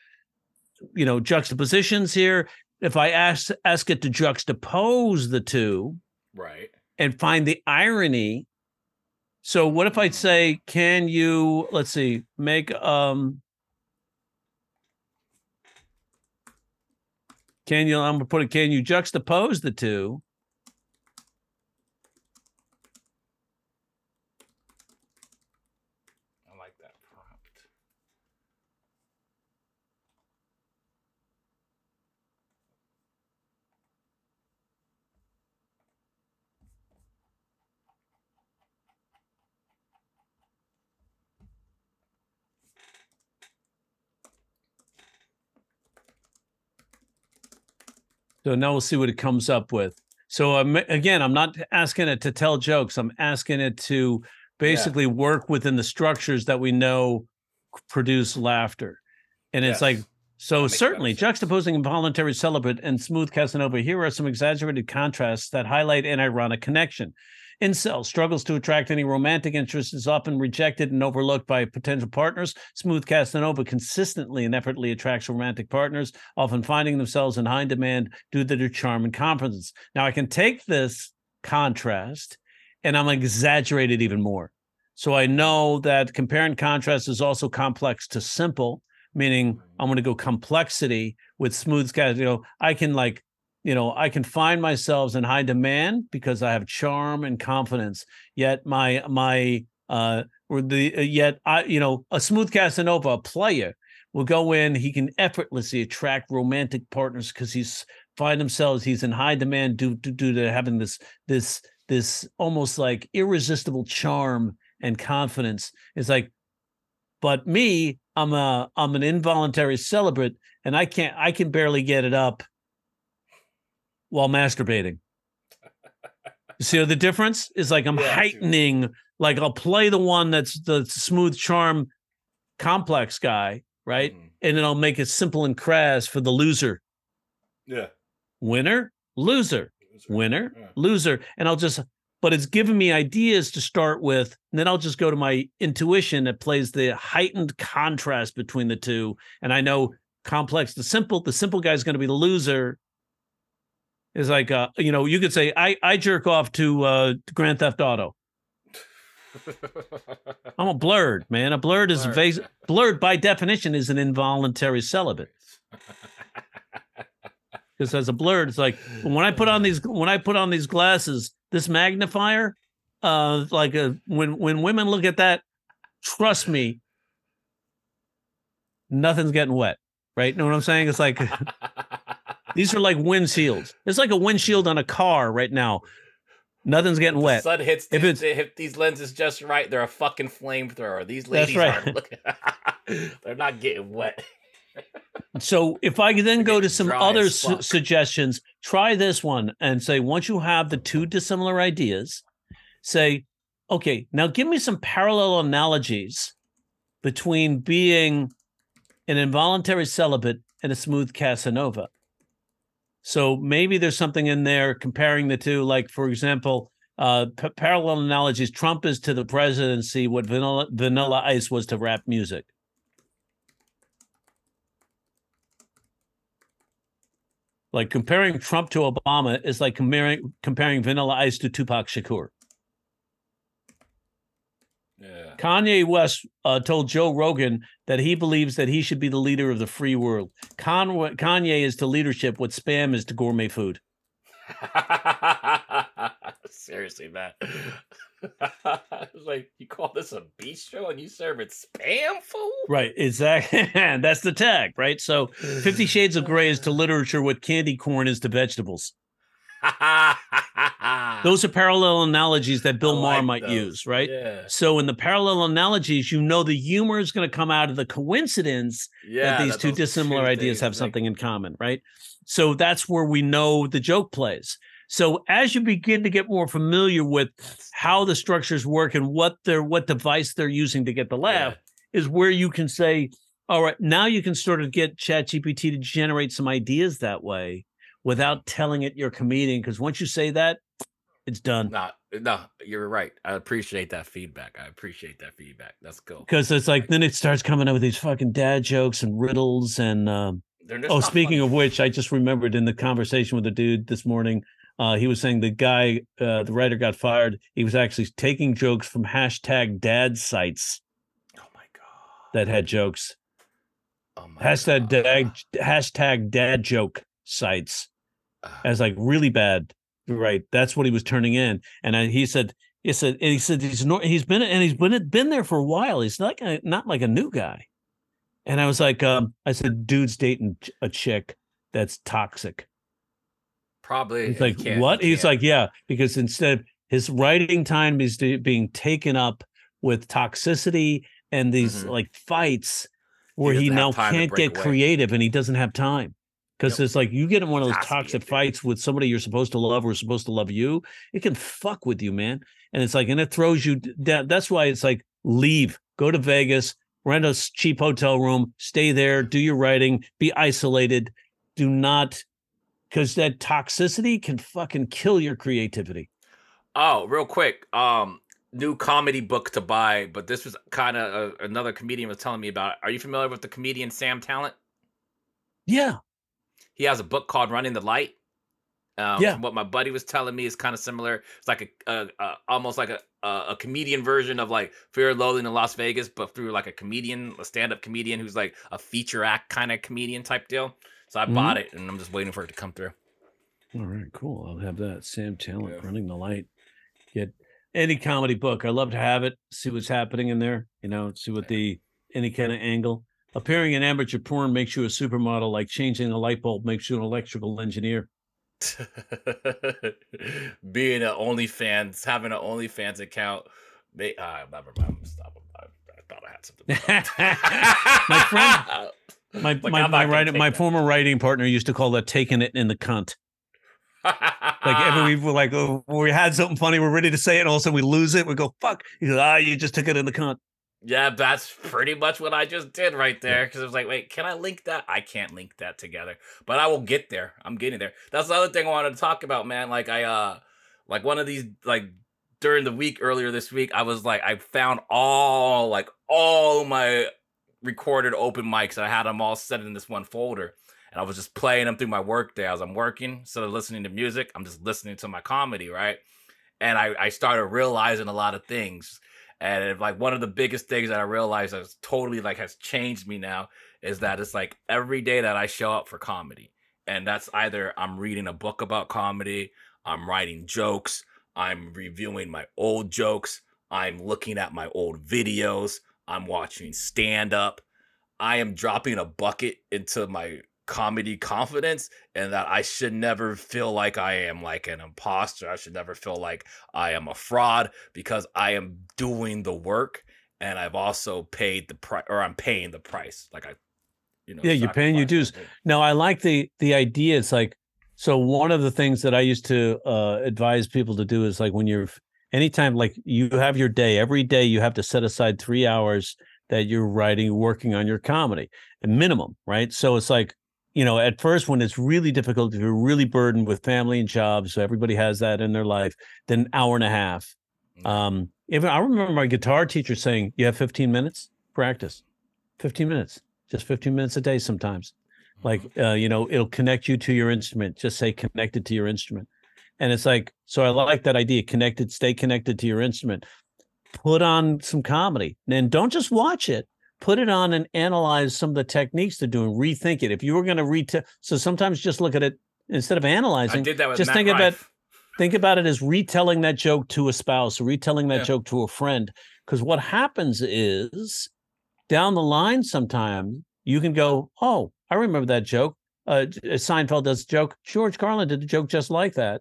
you know, juxtapositions here. If I ask ask it to juxtapose the two Right. and find the irony. So what if I say, can you let's see, make um can you I'm gonna put it, can you juxtapose the two? I like that prompt. So now we'll see what it comes up with. So I'm again, I'm not asking it to tell jokes. I'm asking it to basically work within the structures that we know produce laughter. And it's like so certainly juxtaposing involuntary celibate and smooth Casanova, here are some exaggerated contrasts that highlight an ironic connection. Incel struggles to attract any romantic interest, is often rejected and overlooked by potential partners. Smooth Casanova consistently and effortlessly attracts romantic partners, often finding themselves in high demand due to their charm and confidence. Now, I can take this contrast and I'm exaggerate it even more. So I know that compare and contrast is also complex to simple, meaning I'm going to go complexity with smooth guys. You know, I can like, you know, I can find myself in high demand because I have charm and confidence. Yet my my uh or the uh, yet I you know a smooth Casanova a player will go in. He can effortlessly attract romantic partners because he's find themselves he's in high demand due, due due to having this this this almost like irresistible charm and confidence. It's like, but me, I'm a I'm an involuntary celibate, and I can't I can barely get it up while masturbating. See the difference? Is like I'm Yeah, heightening, like I'll play the one that's the smooth charm complex guy, right? Mhm. And then I'll make it simple and crass for the loser. Yeah. Winner, loser winner, Yeah. loser, and I'll just. But it's given me ideas to start with, and then I'll just go to my intuition that plays the heightened contrast between the two, and I know complex, the simple, the simple guy's going to be the loser. Is like, uh, you know, you could say I I jerk off to uh Grand Theft Auto. I'm a blurred man. A blurred is Blurred. vas- blurred by definition is an involuntary celibate. because as a blurred, it's like when I put on these when I put on these glasses, this magnifier, uh, like a, when when women look at that, trust me, nothing's getting wet. Right? You Know what I'm saying? It's like these are like windshields. It's like a windshield on a car right now. Nothing's getting The wet. sun hits If these, they these lenses just right. They're a fucking flamethrower. These ladies right. are looking. they're not getting wet. So if I then go to some other su- suggestions, try this one and say once you have the two dissimilar ideas, say, okay, now give me some parallel analogies between being an involuntary celibate and a smooth Casanova. So maybe there's something in there comparing the two, like for example, uh, p- parallel analogies. Trump is to the presidency what Vanilla Vanilla Ice was to rap music. Like comparing Trump to Obama is like comparing comparing Vanilla Ice to Tupac Shakur. Yeah. Kanye West uh, told Joe Rogan that he believes that he should be the leader of the free world. Con- Kanye is to leadership what spam is to gourmet food. Seriously, man. like you call this a bistro and you serve it spam food? Right, exactly. That's the tag, right? So, Fifty Shades of Grey is to literature what candy corn is to vegetables. Those are parallel analogies that Bill I Maher might those. use, right? Yeah. So, in the parallel analogies, you know the humor is going to come out of the coincidence Yeah. that these that two dissimilar two ideas have something in common, right? So that's where we know the joke plays. So as you begin to get more familiar with how the structures work and what they're what device they're using to get the laugh is where you can say, all right, now you can sort of get ChatGPT to generate some ideas that way without telling it you're a comedian. Because once you say that, it's done. No, no, you're right. I appreciate that feedback. I appreciate that feedback. That's cool. Because it's like then it starts coming up with these fucking dad jokes and riddles and um, Oh, speaking funny. of which, I just remembered in the conversation with the dude this morning, uh, he was saying the guy, uh, the writer got fired. He was actually taking jokes from hashtag dad sites oh my god, that had jokes. oh my Hashtag God. dad, hashtag dad joke sites Ah, as like really bad. Right. That's what he was turning in. And I, he said, he said, and he said he's no, he's been and he's been been there for a while. He's not a, not like a new guy. And I was like, um, I said, dude's dating a chick that's toxic. Probably. He's like, can't- what? he He's like, yeah, because instead his writing time is being taken up with toxicity and these Mhm. like fights where he, doesn't now can't get away. creative and he doesn't have time. Because Yep. it's like you get in one of those Has to be a toxic fights with somebody you're supposed to love or supposed to love you, it can fuck with you, man. And it's like, and it throws you down. That's why it's like, leave, go to Vegas, rent a cheap hotel room, stay there, do your writing, be isolated. Do not, because that toxicity can fucking kill your creativity. Oh, real quick. Um, new comedy book to buy, but this was kind of another comedian was telling me about. it. Are you familiar with the comedian Sam Tallent? Yeah. He has a book called Running the Light. Um, Yeah. what my buddy was telling me is kind of similar. It's like a, a, a almost like a, a a comedian version of like Fear and Loathing in Las Vegas, but through like a comedian, a stand-up comedian who's like a feature act kind of comedian type deal. So I Mhm. bought it, and I'm just waiting for it to come through. All right, cool. I'll have that. Sam Tallent Yeah. running the light. Get any comedy book. I love to have it. See what's happening in there. You know, see what the any kind of angle. Appearing in amateur porn makes you a supermodel. Like changing a light bulb makes you an electrical engineer. Being an OnlyFans, having an OnlyFans account, they uh, never mind. I'm stopping. I, I thought I had something. My friend- My Like, my my writing my former writing partner used to call that taking it in the cunt. Like every we were like oh, we had something funny, we're ready to say it, and all of a sudden we lose it. We go fuck. He goes, ah, you just took it in the cunt. Yeah, that's pretty much what I just did right there. Because I was like, wait, can I link that? I can't link that together, but I will get there. I'm getting there. That's the other thing I wanted to talk about, man. Like I, uh, like one of these, like during the week earlier this week, I was like, I found all, like all my recorded open mics, and I had them all set in this one folder. And I was just playing them through my work day as I'm working. Instead of listening to music, I'm just listening to my comedy, right? And I, I started realizing a lot of things. And like one of the biggest things that I realized that's totally like has changed me now is that it's like every day that I show up for comedy. And that's either I'm reading a book about comedy, I'm writing jokes, I'm reviewing my old jokes, I'm looking at my old videos, I'm watching stand up. I am dropping a bucket into my comedy confidence and that I should never feel like I am like an imposter. I should never feel like I am a fraud because I am doing the work and I've also paid the price or I'm paying the price. Like I, you know, Yeah, you're paying your dues. something. No, I like the the idea. It's like so one of the things that I used to uh advise people to do is like when you're anytime like you have your day, every day you have to set aside three hours that you're writing, working on your comedy, a minimum, right? So it's like, you know, at first when it's really difficult, if you're really burdened with family and jobs, so everybody has that in their life, then hour and a half. Um, even I remember my guitar teacher saying, You have 15 minutes, practice. 15 minutes, just 15 minutes a day sometimes. like Mhm. uh, you know it'll connect you to your instrument just say connected to your instrument and it's like so i like that idea connected stay connected to your instrument put on some comedy and don't just watch it put it on and analyze some of the techniques they're doing rethink it if you were going to retell so sometimes just look at it instead of analyzing. I did that with just Matt think about- Rife. think about it as retelling that joke to a spouse or retelling that Yeah. joke to a friend because what happens is down the line sometime you can go oh i remember that joke uh seinfeld does a joke george carlin did a joke just like that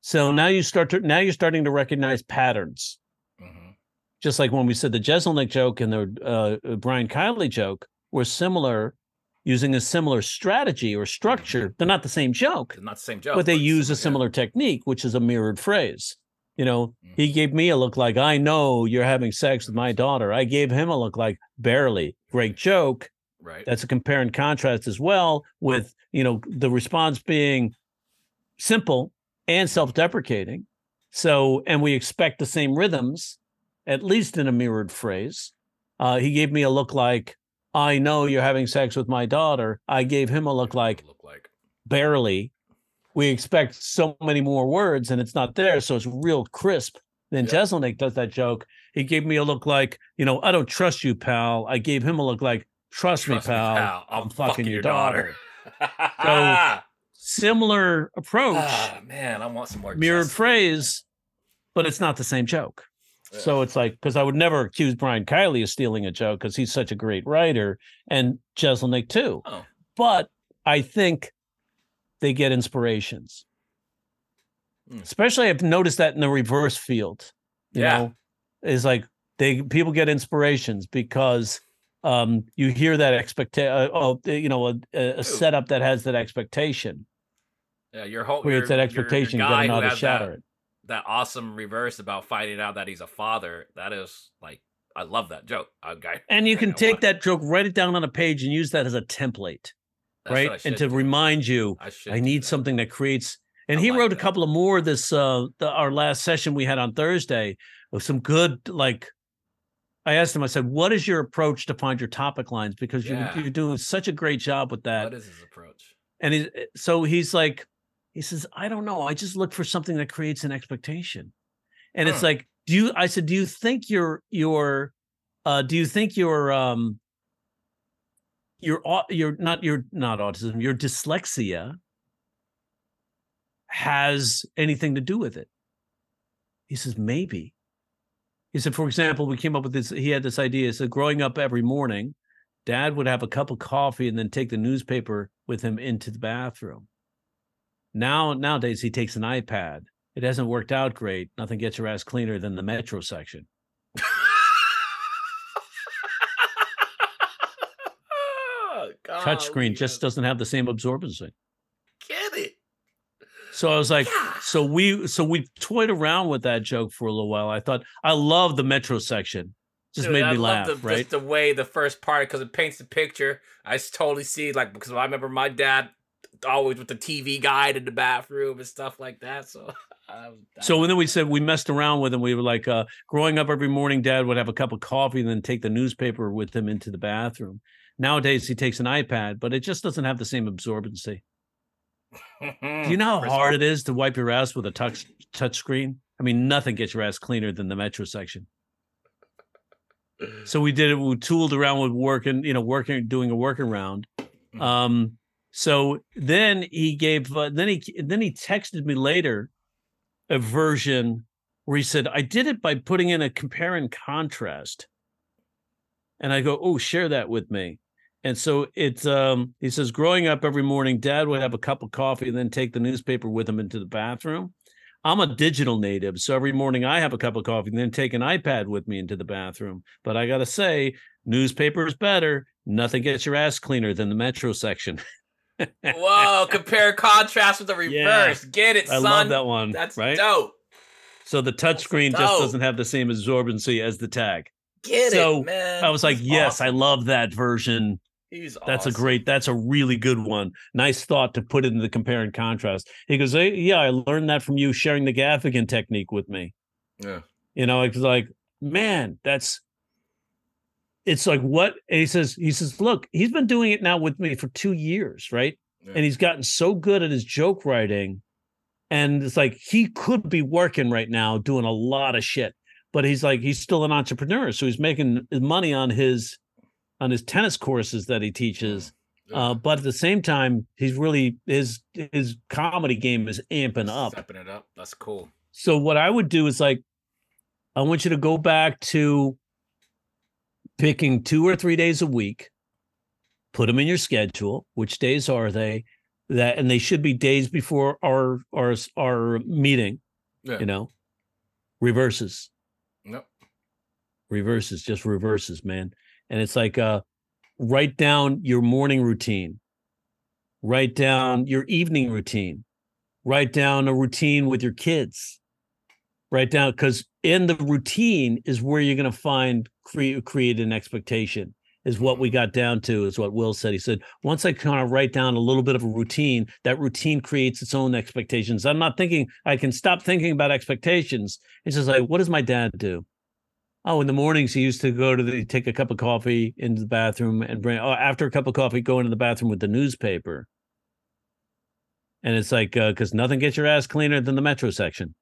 so now you start to now you're starting to recognize patterns. Just like when we said the Jeselnik joke and the uh, uh, Brian Kiley joke were similar, using a similar strategy or structure. They're not the same joke, It's not the same joke, but they it's use a yeah. similar technique, which is a mirrored phrase. You know, Mm. he gave me a look like, I know you're having sex with my daughter. I gave him a look like, barely. Great joke. right. That's a compare and contrast as well, with, you know, the response being simple and self deprecating. So, and we expect the same rhythms, at least in a mirrored phrase. Uh, he gave me a look like, I know you're having sex with my daughter. I gave him a look like, look like. barely. We expect so many more words and it's not there. So it's real crisp. Then Yeah. Jeselnik does that joke. He gave me a look like, you know, I don't trust you, pal. I gave him a look like, trust, Trust me, pal. I'm, fucking, your daughter. Similar approach, ah, man, I want some more mirrored phrase, but it's not the same joke. So it's like, because I would never accuse Brian Kiley of stealing a joke because he's such a great writer and Jeselnik too. Oh. But I think they get inspirations. Hmm. Especially I've noticed that in the reverse field. You Yeah. know, is like they people get inspirations because um you hear that expectation uh, oh you know a, a setup that has that expectation yeah, your whole creates your- that expectation Your, you gotta guy know how to shatter that, it that awesome reverse about finding out that he's a father. That is like, I love that joke. I, and you can take that joke write it down on a page and use that as a template That's right and to do. remind you I. I need that. something that creates. And I he like wrote a couple of more. This uh, the, our last session we had on Thursday of some good like. I asked him. I said, "What is your approach to find your topic lines? Because you're you're doing such a great job with that." What is his approach? And he, so he's like, he says, "I don't know. I just look for something that creates an expectation." And it's like, do you? I said, do you think your your, uh, do you think your um, your your not your not autism, your dyslexia has anything to do with it? He says, maybe. He said, for example, we came up with this. He had this idea. So growing up every morning, dad would have a cup of coffee and then take the newspaper with him into the bathroom. Now, nowadays, he takes an iPad. It hasn't worked out great. Nothing gets your ass cleaner than the metro section. Touchscreen just doesn't have the same absorbency. get it. So I was like, Gosh. so we so we toyed around with that joke for a little while. I thought I love the metro section. Just Dude, made I me laugh, the, right? Just the way the first part because it paints the picture. I totally see like because I remember my dad always with the TV guide in the bathroom and stuff like that. So, I So and then we said we messed around with him. We were like, uh, growing up every morning, dad would have a cup of coffee and then take the newspaper with him into the bathroom. Nowadays he takes an iPad, but it just doesn't have the same absorbency. Do you know how hard it is to wipe your ass with a touch touch screen? I mean, nothing gets your ass cleaner than the metro section. So we did it. We tooled around with working, you know, working, doing a workaround. Mhm. Um, so then he gave, uh, then he, then he texted me later a version where he said, I did it by putting in a compare and contrast. And I go, Oh, share that with me. And so it's, um, he says, growing up every morning, dad would have a cup of coffee and then take the newspaper with him into the bathroom. I'm a digital native. So every morning I have a cup of coffee and then take an iPad with me into the bathroom. But I got to say, newspaper is better. Nothing gets your ass cleaner than the metro section. Whoa! Compare contrast with the Yeah. reverse. Get it, I son. I love that one. That's right. dope. So the touchscreen just doesn't have the same absorbency as the tag. Get So, it, man. I was like, yes, I love that version. He's That's a great, that's a really good one. Nice thought to put in the compare and contrast. He goes, hey, yeah, I learned that from you sharing the Gaffigan technique with me. Yeah. You know, it's like, man, that's it's like what and he says he says look he's been doing it now with me for two years right Yeah. and he's gotten so good at his joke writing and it's like he could be working right now doing a lot of shit but he's like he's still an entrepreneur so he's making money on his on his tennis courses that he teaches Yeah. uh, but at the same time he's really his his comedy game is amping up Stepping it up. That's cool. so what I would do is like, I want you to go back to picking two or three days a week, put them in your schedule. Which days are they? That and they should be days before our our our meeting. Yeah. You know, reverses, Nope. reverses, just reverses, man. And it's like, uh, write down your morning routine, write down your evening routine, write down a routine with your kids write down because in the routine is where you're going to find create create an expectation is what we got down to is what will said. He said once i kind of write down a little bit of a routine that routine creates its own expectations. I'm not thinking i can stop thinking about expectations. It's just like what does my dad do? Oh in the mornings he used to go to the take a cup of coffee into the bathroom and bring oh after a cup of coffee go into the bathroom with the newspaper. And it's like because nothing gets your ass cleaner than the metro section.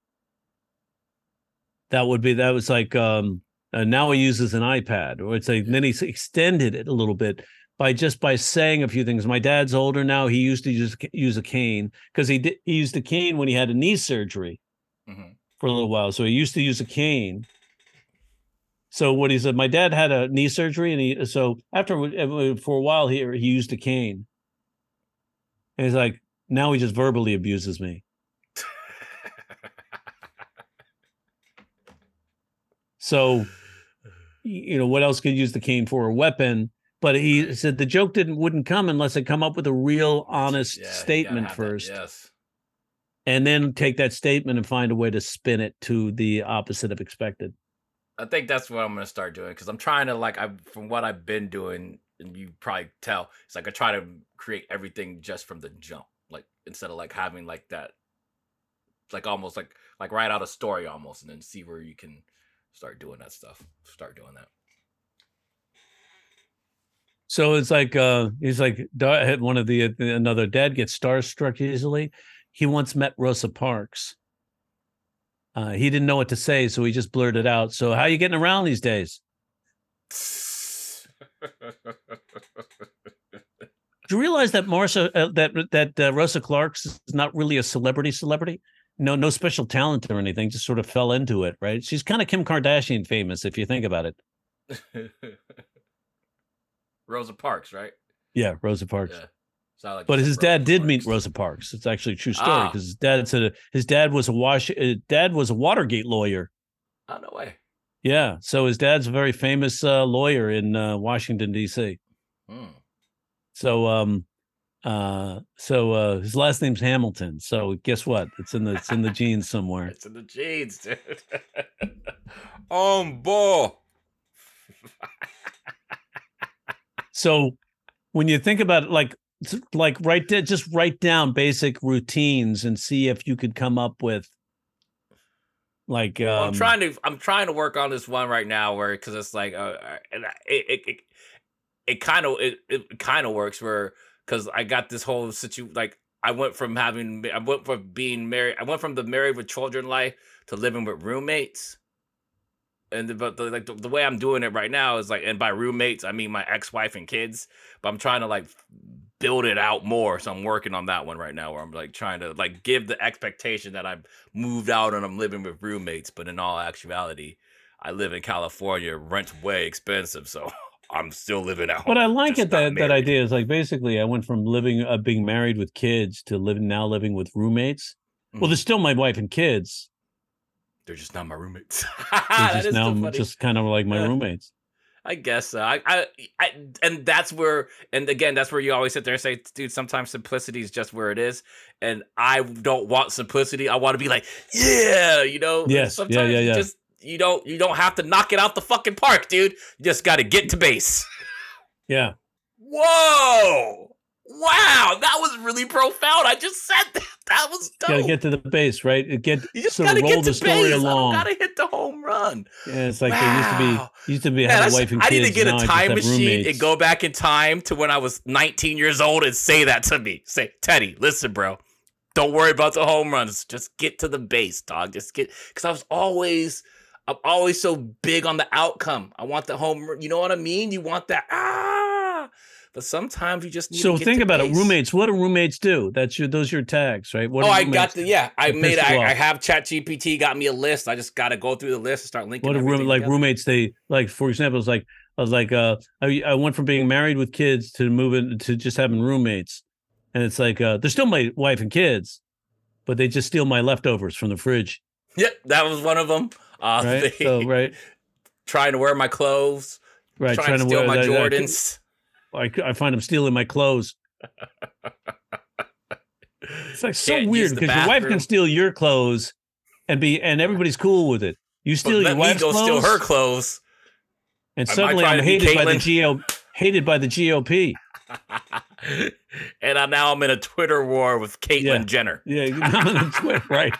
That would be that was like um uh, now he uses an ipad or it's like then he's extended it a little bit by just by saying a few things. My dad's older now he used to use use a cane because he did he used a cane when he had a knee surgery Mhm. for a little while so he used to use a cane. So what he said my dad had a knee surgery and he so after uh, for a while he he used a cane. And he's like now he just verbally abuses me. So, you know, what else could you use the cane for? A weapon. But he said the joke didn't wouldn't come unless I come up with a real honest Yeah, statement have that, first, Yes. and then take that statement and find a way to spin it to the opposite of expected. I think that's what I'm gonna start doing because I'm trying to like I from what I've been doing, and you probably tell it's like I try to create everything just from the jump, like instead of like having like that, like almost like like write out a story almost, and then see where you can start doing that stuff. Start doing that. So it's like uh he's like one of the another dad gets starstruck easily. He once met Rosa Parks. Uh, he didn't know what to say, so he just blurted out. So how you getting around these days? Do you realize that Marcia, uh, that that uh, Rosa Clarks is not really a celebrity celebrity? No, no special talent or anything. Just sort of fell into it, right? She's kind of Kim Kardashian famous, if you think about it. Rosa Parks, right? Yeah, Rosa Parks. Yeah. Like But his Rosa dad did meet Rosa Parks. It's actually a true story Ah. because his dad said his dad was a wash. uh, Dad was a Watergate lawyer. Oh no way. Yeah, so his dad's a very famous uh, lawyer in uh, Washington D.C. Hmm. So um, uh, so uh, his last name's Hamilton. So guess what? It's in the it's in the genes somewhere. It's in the jeans, dude. On ball. So when you think about it, like like write da- just write down basic routines and see if you could come up with like um, Well, I'm trying to I'm trying to work on this one right now where because it's like uh, uh, and it it it, it kind of it, it kind of works where because I got this whole situ like I went from having I went from being married I went from the married with children life to living with roommates. And the, but the, like the, the way I'm doing it right now is like, and by roommates I mean my ex-wife and kids. But I'm trying to like build it out more, so I'm working on that one right now. Where I'm like trying to like give the expectation that I've moved out and I'm living with roommates, but in all actuality, I live in California. Rent's way expensive, so I'm still living at home. But I like it that that idea is like basically I went from living uh, being married with kids to living now living with roommates. Well, Mhm. they're still my wife and kids. They're just not my roommates. They're just now so just kind of like my Yeah. roommates. I guess so. I, I, I, and that's where, and again, that's where you always sit there and say, dude, sometimes simplicity is just where it is. And I don't want simplicity. I want to be like, yeah, you know. Yes. Yeah, Sometimes yeah, you yeah. just you don't you don't have to knock it out the fucking park, dude. You just got to get to base. Yeah. Whoa, Wow, that was really profound. I just said that. That was dope. Gotta get to the base, right? Get you just sort gotta of roll get the to story base. I along. don't gotta hit the home run. Yeah, it's like they used to be Wow. used to be Man, I, have a s- wife and I kids. need to get a I time machine roommates. and go back in time to when I was 19 years old and say that to me. Say, Teddy, listen, bro. Don't worry about the home runs. Just get to the base, dog. Just get because I was always, I'm always so big on the outcome. I want the home. You know what I mean? You want that ah. But sometimes you just need So think about it, roommates. What do roommates do? That's your those are your tags, right? What oh, I got the yeah. I made. I, I have Chat GPT got me a list. I just got to go through the list and start linking. What do room, like together. roommates? They like, for example, it's like I was like, uh, I, I went from being married with kids to moving to just having roommates, and it's like uh, they're still my wife and kids, but they just steal my leftovers from the fridge, Yep, that was one of them. Uh, right? they- so right, trying to wear my clothes, right, trying, to steal wear my that- Jordans. I, I find them stealing my clothes. It's like so Can't weird because your wife can steal your clothes and be and everybody's cool with it. You But steal your let me wife's clothes, steal her clothes. and Am suddenly I'm hated by the? GO hated by the GOP. and I, now I'm in a Twitter war with Caitlyn Yeah. Jenner. Yeah, I'm on Twitter, right?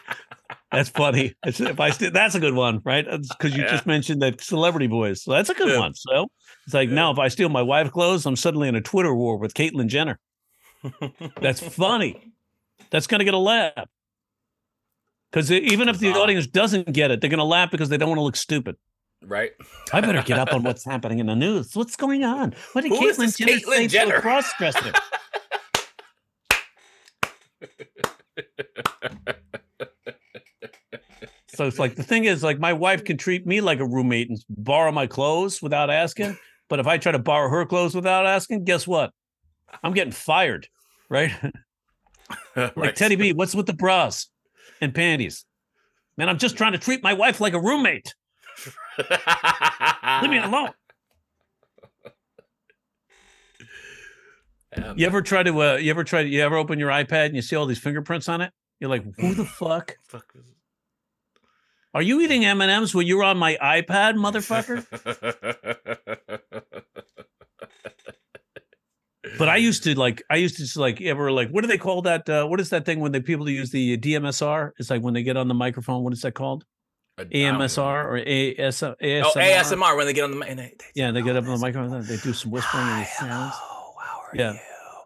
That's funny. It's, if I st- that's a good one, right? Because you Yeah. just mentioned that celebrity boys. so that's a good Yeah. one. So it's like Yeah. now, if I steal my wife's clothes, I'm suddenly in a Twitter war with Caitlyn Jenner. That's funny. That's going to get a laugh. Because even if the audience doesn't get it, they're going to laugh because they don't want to look stupid. right? I better get up on what's happening in the news. What's going on? What did Who Caitlyn Jenner Caitlyn say to a cross-dresser? so it's like the thing is, like my wife can treat me like a roommate and borrow my clothes without asking. But if I try to borrow her clothes without asking, guess what? I'm getting fired, right? like right. Teddy B, what's with the bras and panties? Man, I'm just trying to treat my wife like a roommate. Leave me alone. Um, You ever try to? Uh, you ever try? to You ever open your iPad and you see all these fingerprints on it? You're like, who the fuck? fuck Are you eating M and M's when you're on my iPad, motherfucker? But I used to like. I used to just like ever like. What do they call that? Uh, what is that thing when the people use the DMSR? It's like when they get on the microphone. What is that called? AMSR or AS, ASMR? Oh, ASMR when they get on the. and they- they- Yeah, they get up on the microphone. They do some whispering and Hi, sounds. hello, how are Yeah. you?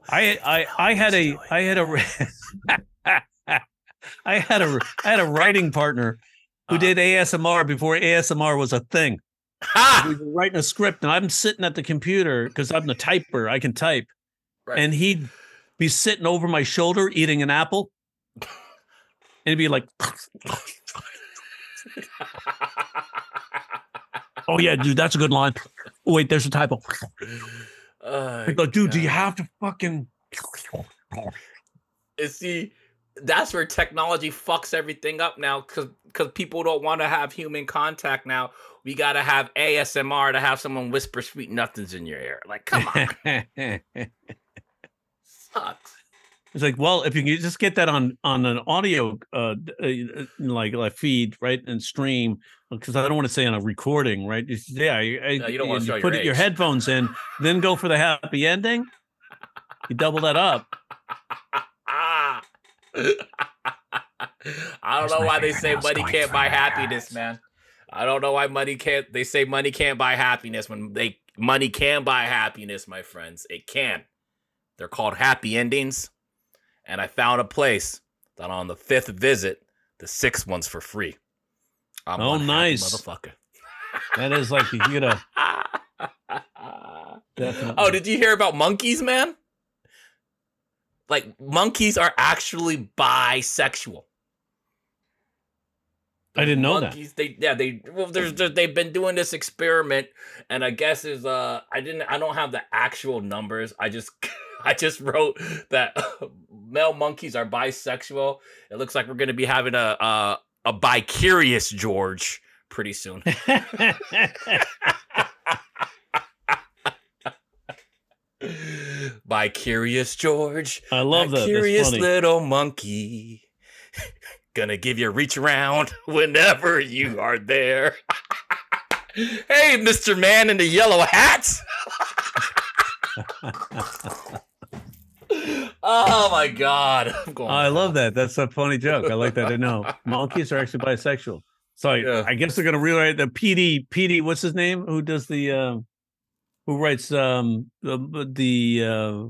I I I had a? I had a I had a I had a writing partner who Uh-huh. did ASMR before ASMR was a thing. Ha! We were writing a script and I'm sitting at the computer because I'm the typer. I can type. Right. And he'd be sitting over my shoulder eating an apple. And he'd be like, Oh yeah, dude, that's a good line. Oh, wait, there's a typo. I go, dude, do you have to fucking Is see, that's where technology fucks everything up now because because people don't want to have human contact now. We gotta have ASMR to have someone whisper sweet nothings in your ear. Like, come on, sucks. It's like, well, if you can just get that on on an audio uh, uh like like feed, right, and stream, because I don't want to say on a recording, right? It's- yeah, I, No, you don't wanna you show put your your headphones in, then go for the happy ending. You double that up. I don't know why they say money can't buy happiness, man. I don't know why money can't. They say money can't buy happiness when they money can buy happiness, my friends. It can. They're called happy endings, and I found a place that on the fifth visit, the sixth one's for free. I'm Oh, nice. motherfucker. That is like you know. a oh, did you hear about monkeys, man? Like monkeys are actually bisexual. I didn't know that. They yeah they well there's there, they've been doing this experiment and I guess is uh I didn't I don't have the actual numbers. I just I just wrote that male monkeys are bisexual. It looks like we're gonna be having a a, a bi-curious George pretty soon. By Curious George. I love that. Curious little monkey. Gonna give you a reach around whenever you are there. hey, Mr. Man in the yellow hat. Oh my god. I'm going I love that. That's a funny joke. I like that. I know monkeys are actually bisexual. So I, Yeah. I guess they're gonna rewrite the PD. PD. What's his name? Who does the? Uh, who writes um the the uh,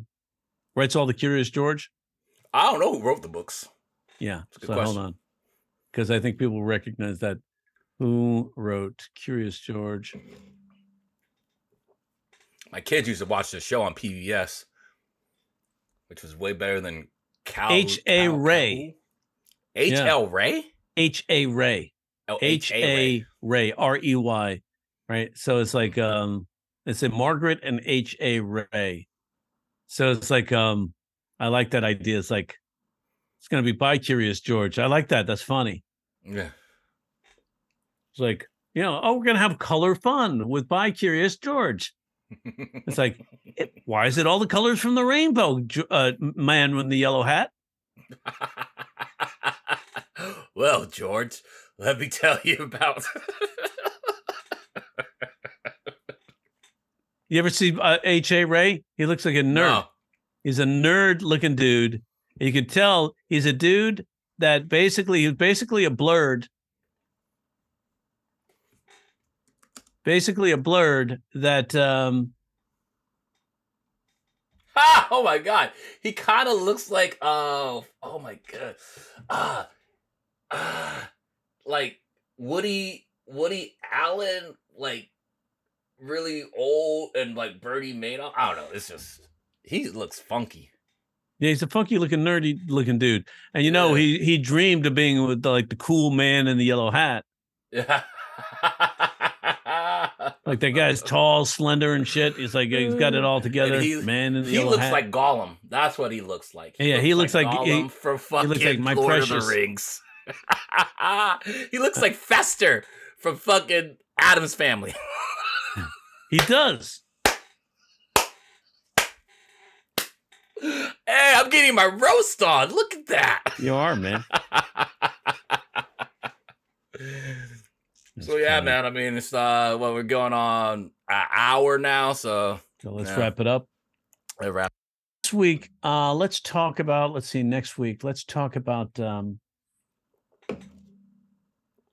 writes all the Curious George? I don't know who wrote the books. Yeah. a good So hold question. on, because I think people recognize that. Who wrote Curious George? My kids used to watch the show on PBS, which was way better than Cal. H.A. Rey. H. L. Rey. H. A. Rey. Oh, H A Rey R E Y, right? So it's like um, it's a Margret and H A Rey. So it's like um, I like that idea. It's like it's gonna be by Curious George. I like that. That's funny. Yeah. It's like you know, oh, we're gonna have color fun with by Curious George. It's like, it, why is it all the colors from the rainbow? Uh, man with the yellow hat. well, George, let me tell you about. You ever see uh, H A Rey? He looks like a nerd. No. He's a nerd looking dude. You can tell he's a dude that basically he's basically a blurred. Basically a blurred that um Ah, oh my god, he kind of looks like uh oh my god, ah, ah, like Woody Woody Allen, like really old and like Bernie Madoff. I don't know. It's just he looks funky. yeah, he's a funky looking nerdy looking dude. And you know, Yeah. he he dreamed of being with the, like the cool man in the yellow hat. Yeah. Like that guy's tall, slender and shit. He's like he's got it all together. he- man in the He yellow looks hat. like Gollum. That's what he looks like. Yeah, he looks like- he- Gollum from fucking looks like my Lord of the Rings. he looks like Fester from fucking Addams Family. he does. hey, I'm getting my roast on. Look at that. You are, man. so yeah, funny. man. I mean, it's uh, well, we're going on an hour now, so So let's Yeah. wrap it up. I wrap. This week, uh, let's talk about. Let's see. Next week, let's talk about. Um,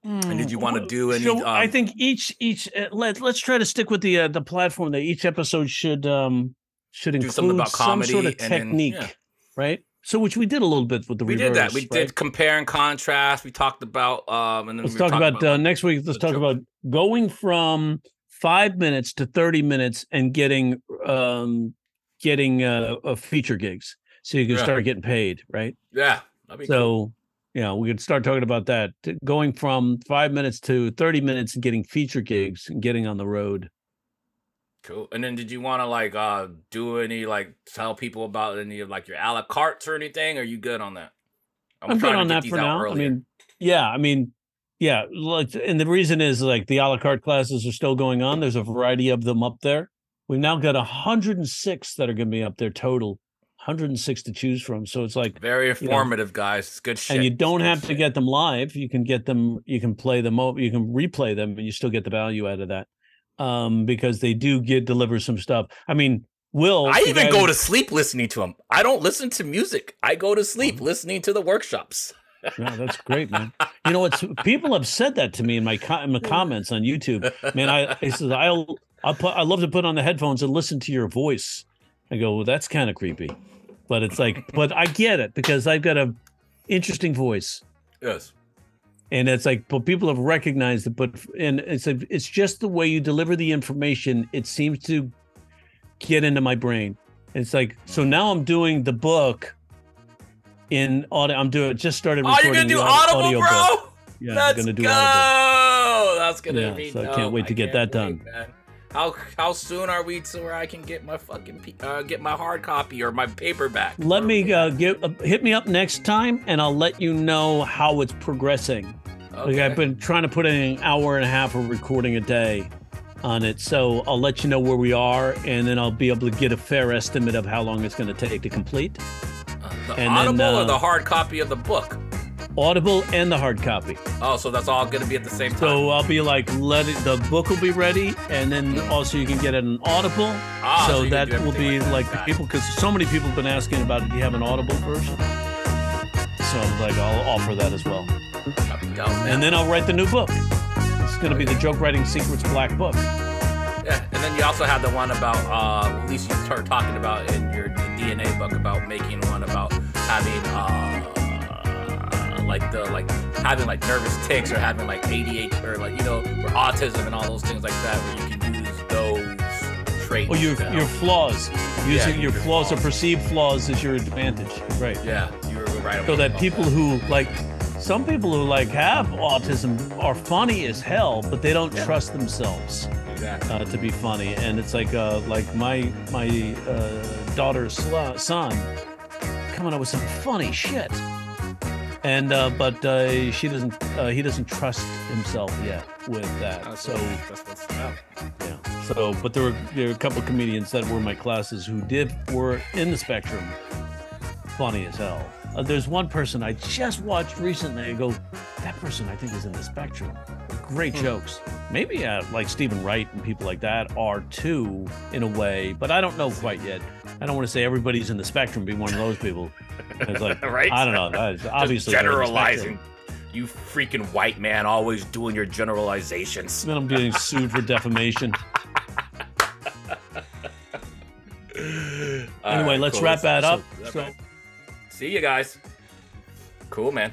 And did you hmm, want to do any? so I um, think each each uh, let let's try to stick with the uh, the platform that each episode should um should Do include something about some sort of comedy and then- technique, yeah. right? So which we did a little bit with the we did that. reverse, We right? did compare and contrast. We talked about um, and then Let's we talk talking about, uh, next week. Let's talk joke. about going from five minutes to thirty minutes and getting um getting uh, uh feature gigs, so you can Yeah. start getting paid, right? yeah. Be cool. So, yeah, we could start talking about that. Going from five minutes to 30 minutes and getting feature gigs and getting on the road. Cool. And then did you want to like uh do any like tell people about any of like your a la cartes or anything? Or are you good on that? I'm, good trying to on get that these for out now. I earlier. mean, yeah, I mean, yeah. Like, and the reason is like the a la carte classes are still going on. There's a variety of them up there. We've now got 106 that are going to be up there total, 106 to choose from. So it's like, very informative, guys. It's good shit. and you don't good have to shit. get them live. You can get them. You can play them. o- You can replay them, and you still get the value out of that. Um, because they do get deliver some stuff. I mean, Will. I even go who- to sleep listening to them. I don't listen to music. I go to sleep Mm-hmm. listening to the workshops. Yeah, that's great, man. You know what? People have said that to me in my co- in the comments on YouTube. Man, I I says I'll I put I love to put on the headphones and listen to your voice. I go, well, that's kind of creepy, but it's like, but I get it because I've got a interesting voice, yes. and it's like, but people have recognized it. But and it's like it's just the way you deliver the information. It seems to get into my brain. It's like so now I'm doing the book in audio. I'm doing just started. Oh, you're recording gonna do the au- Audible, audiobook. bro? Yeah, Let's I'm gonna do go. Audible. That's gonna Yeah, be. so I can't wait to get that done. wait. How how soon are we to where I can get my fucking uh, get my hard copy or my paperback? Let me uh, give uh, hit me up next time, and I'll let you know how it's progressing. Like Okay. I've been trying to put in an hour and a half of recording a day on it, so I'll let you know where we are, and then I'll be able to get a fair estimate of how long it's going to take to complete. Uh, the and then, Audible or uh, the hard copy of the book. Audible and the hard copy. Oh, so that's all gonna be at the same time. So I'll be like, let it. The book will be ready, and then also you can get it on Audible. Ah, so so that will be like like, people, because so many people have been asking about, do you have an Audible version? So I'm like I'll offer that as well, and then I'll write the new book. It's going to be the Joke Writing Secrets Black Book. Yeah, and then you also have the one about, uh, at least you started talking about in your DNA book about making one about having, uh, like the like having like nervous tics or having like ADHD or like you know or autism and all those things like that where you can use those traits. Or your your flaws, using your your flaws or perceived flaws is your advantage, right? yeah, you were right. So that people who like, some people who like have autism are funny as hell, but they don't Yeah. trust themselves. exactly. uh, to be funny, and it's like uh, like my my uh, daughter's sl- son coming up with some funny shit, and uh, but uh, she doesn't uh, he doesn't trust himself yet with that. That's so that's yeah, so but there were there were a couple of comedians that were in my classes who did were in the spectrum, funny as hell. Uh, there's one person I just watched recently. I go, that person I think is in the spectrum. Great Hmm. jokes. Maybe uh, like Steven Wright and people like that are too, in a way, but I don't know quite yet. I don't want to say everybody's in the spectrum. Be one of those people. It's like Right? I don't know. That is Just obviously the generalizing. You freaking white man, always doing your generalizations. Then I'm getting sued for defamation. Anyway, right, let's cool. wrap that up. So. See you guys. Cool, man.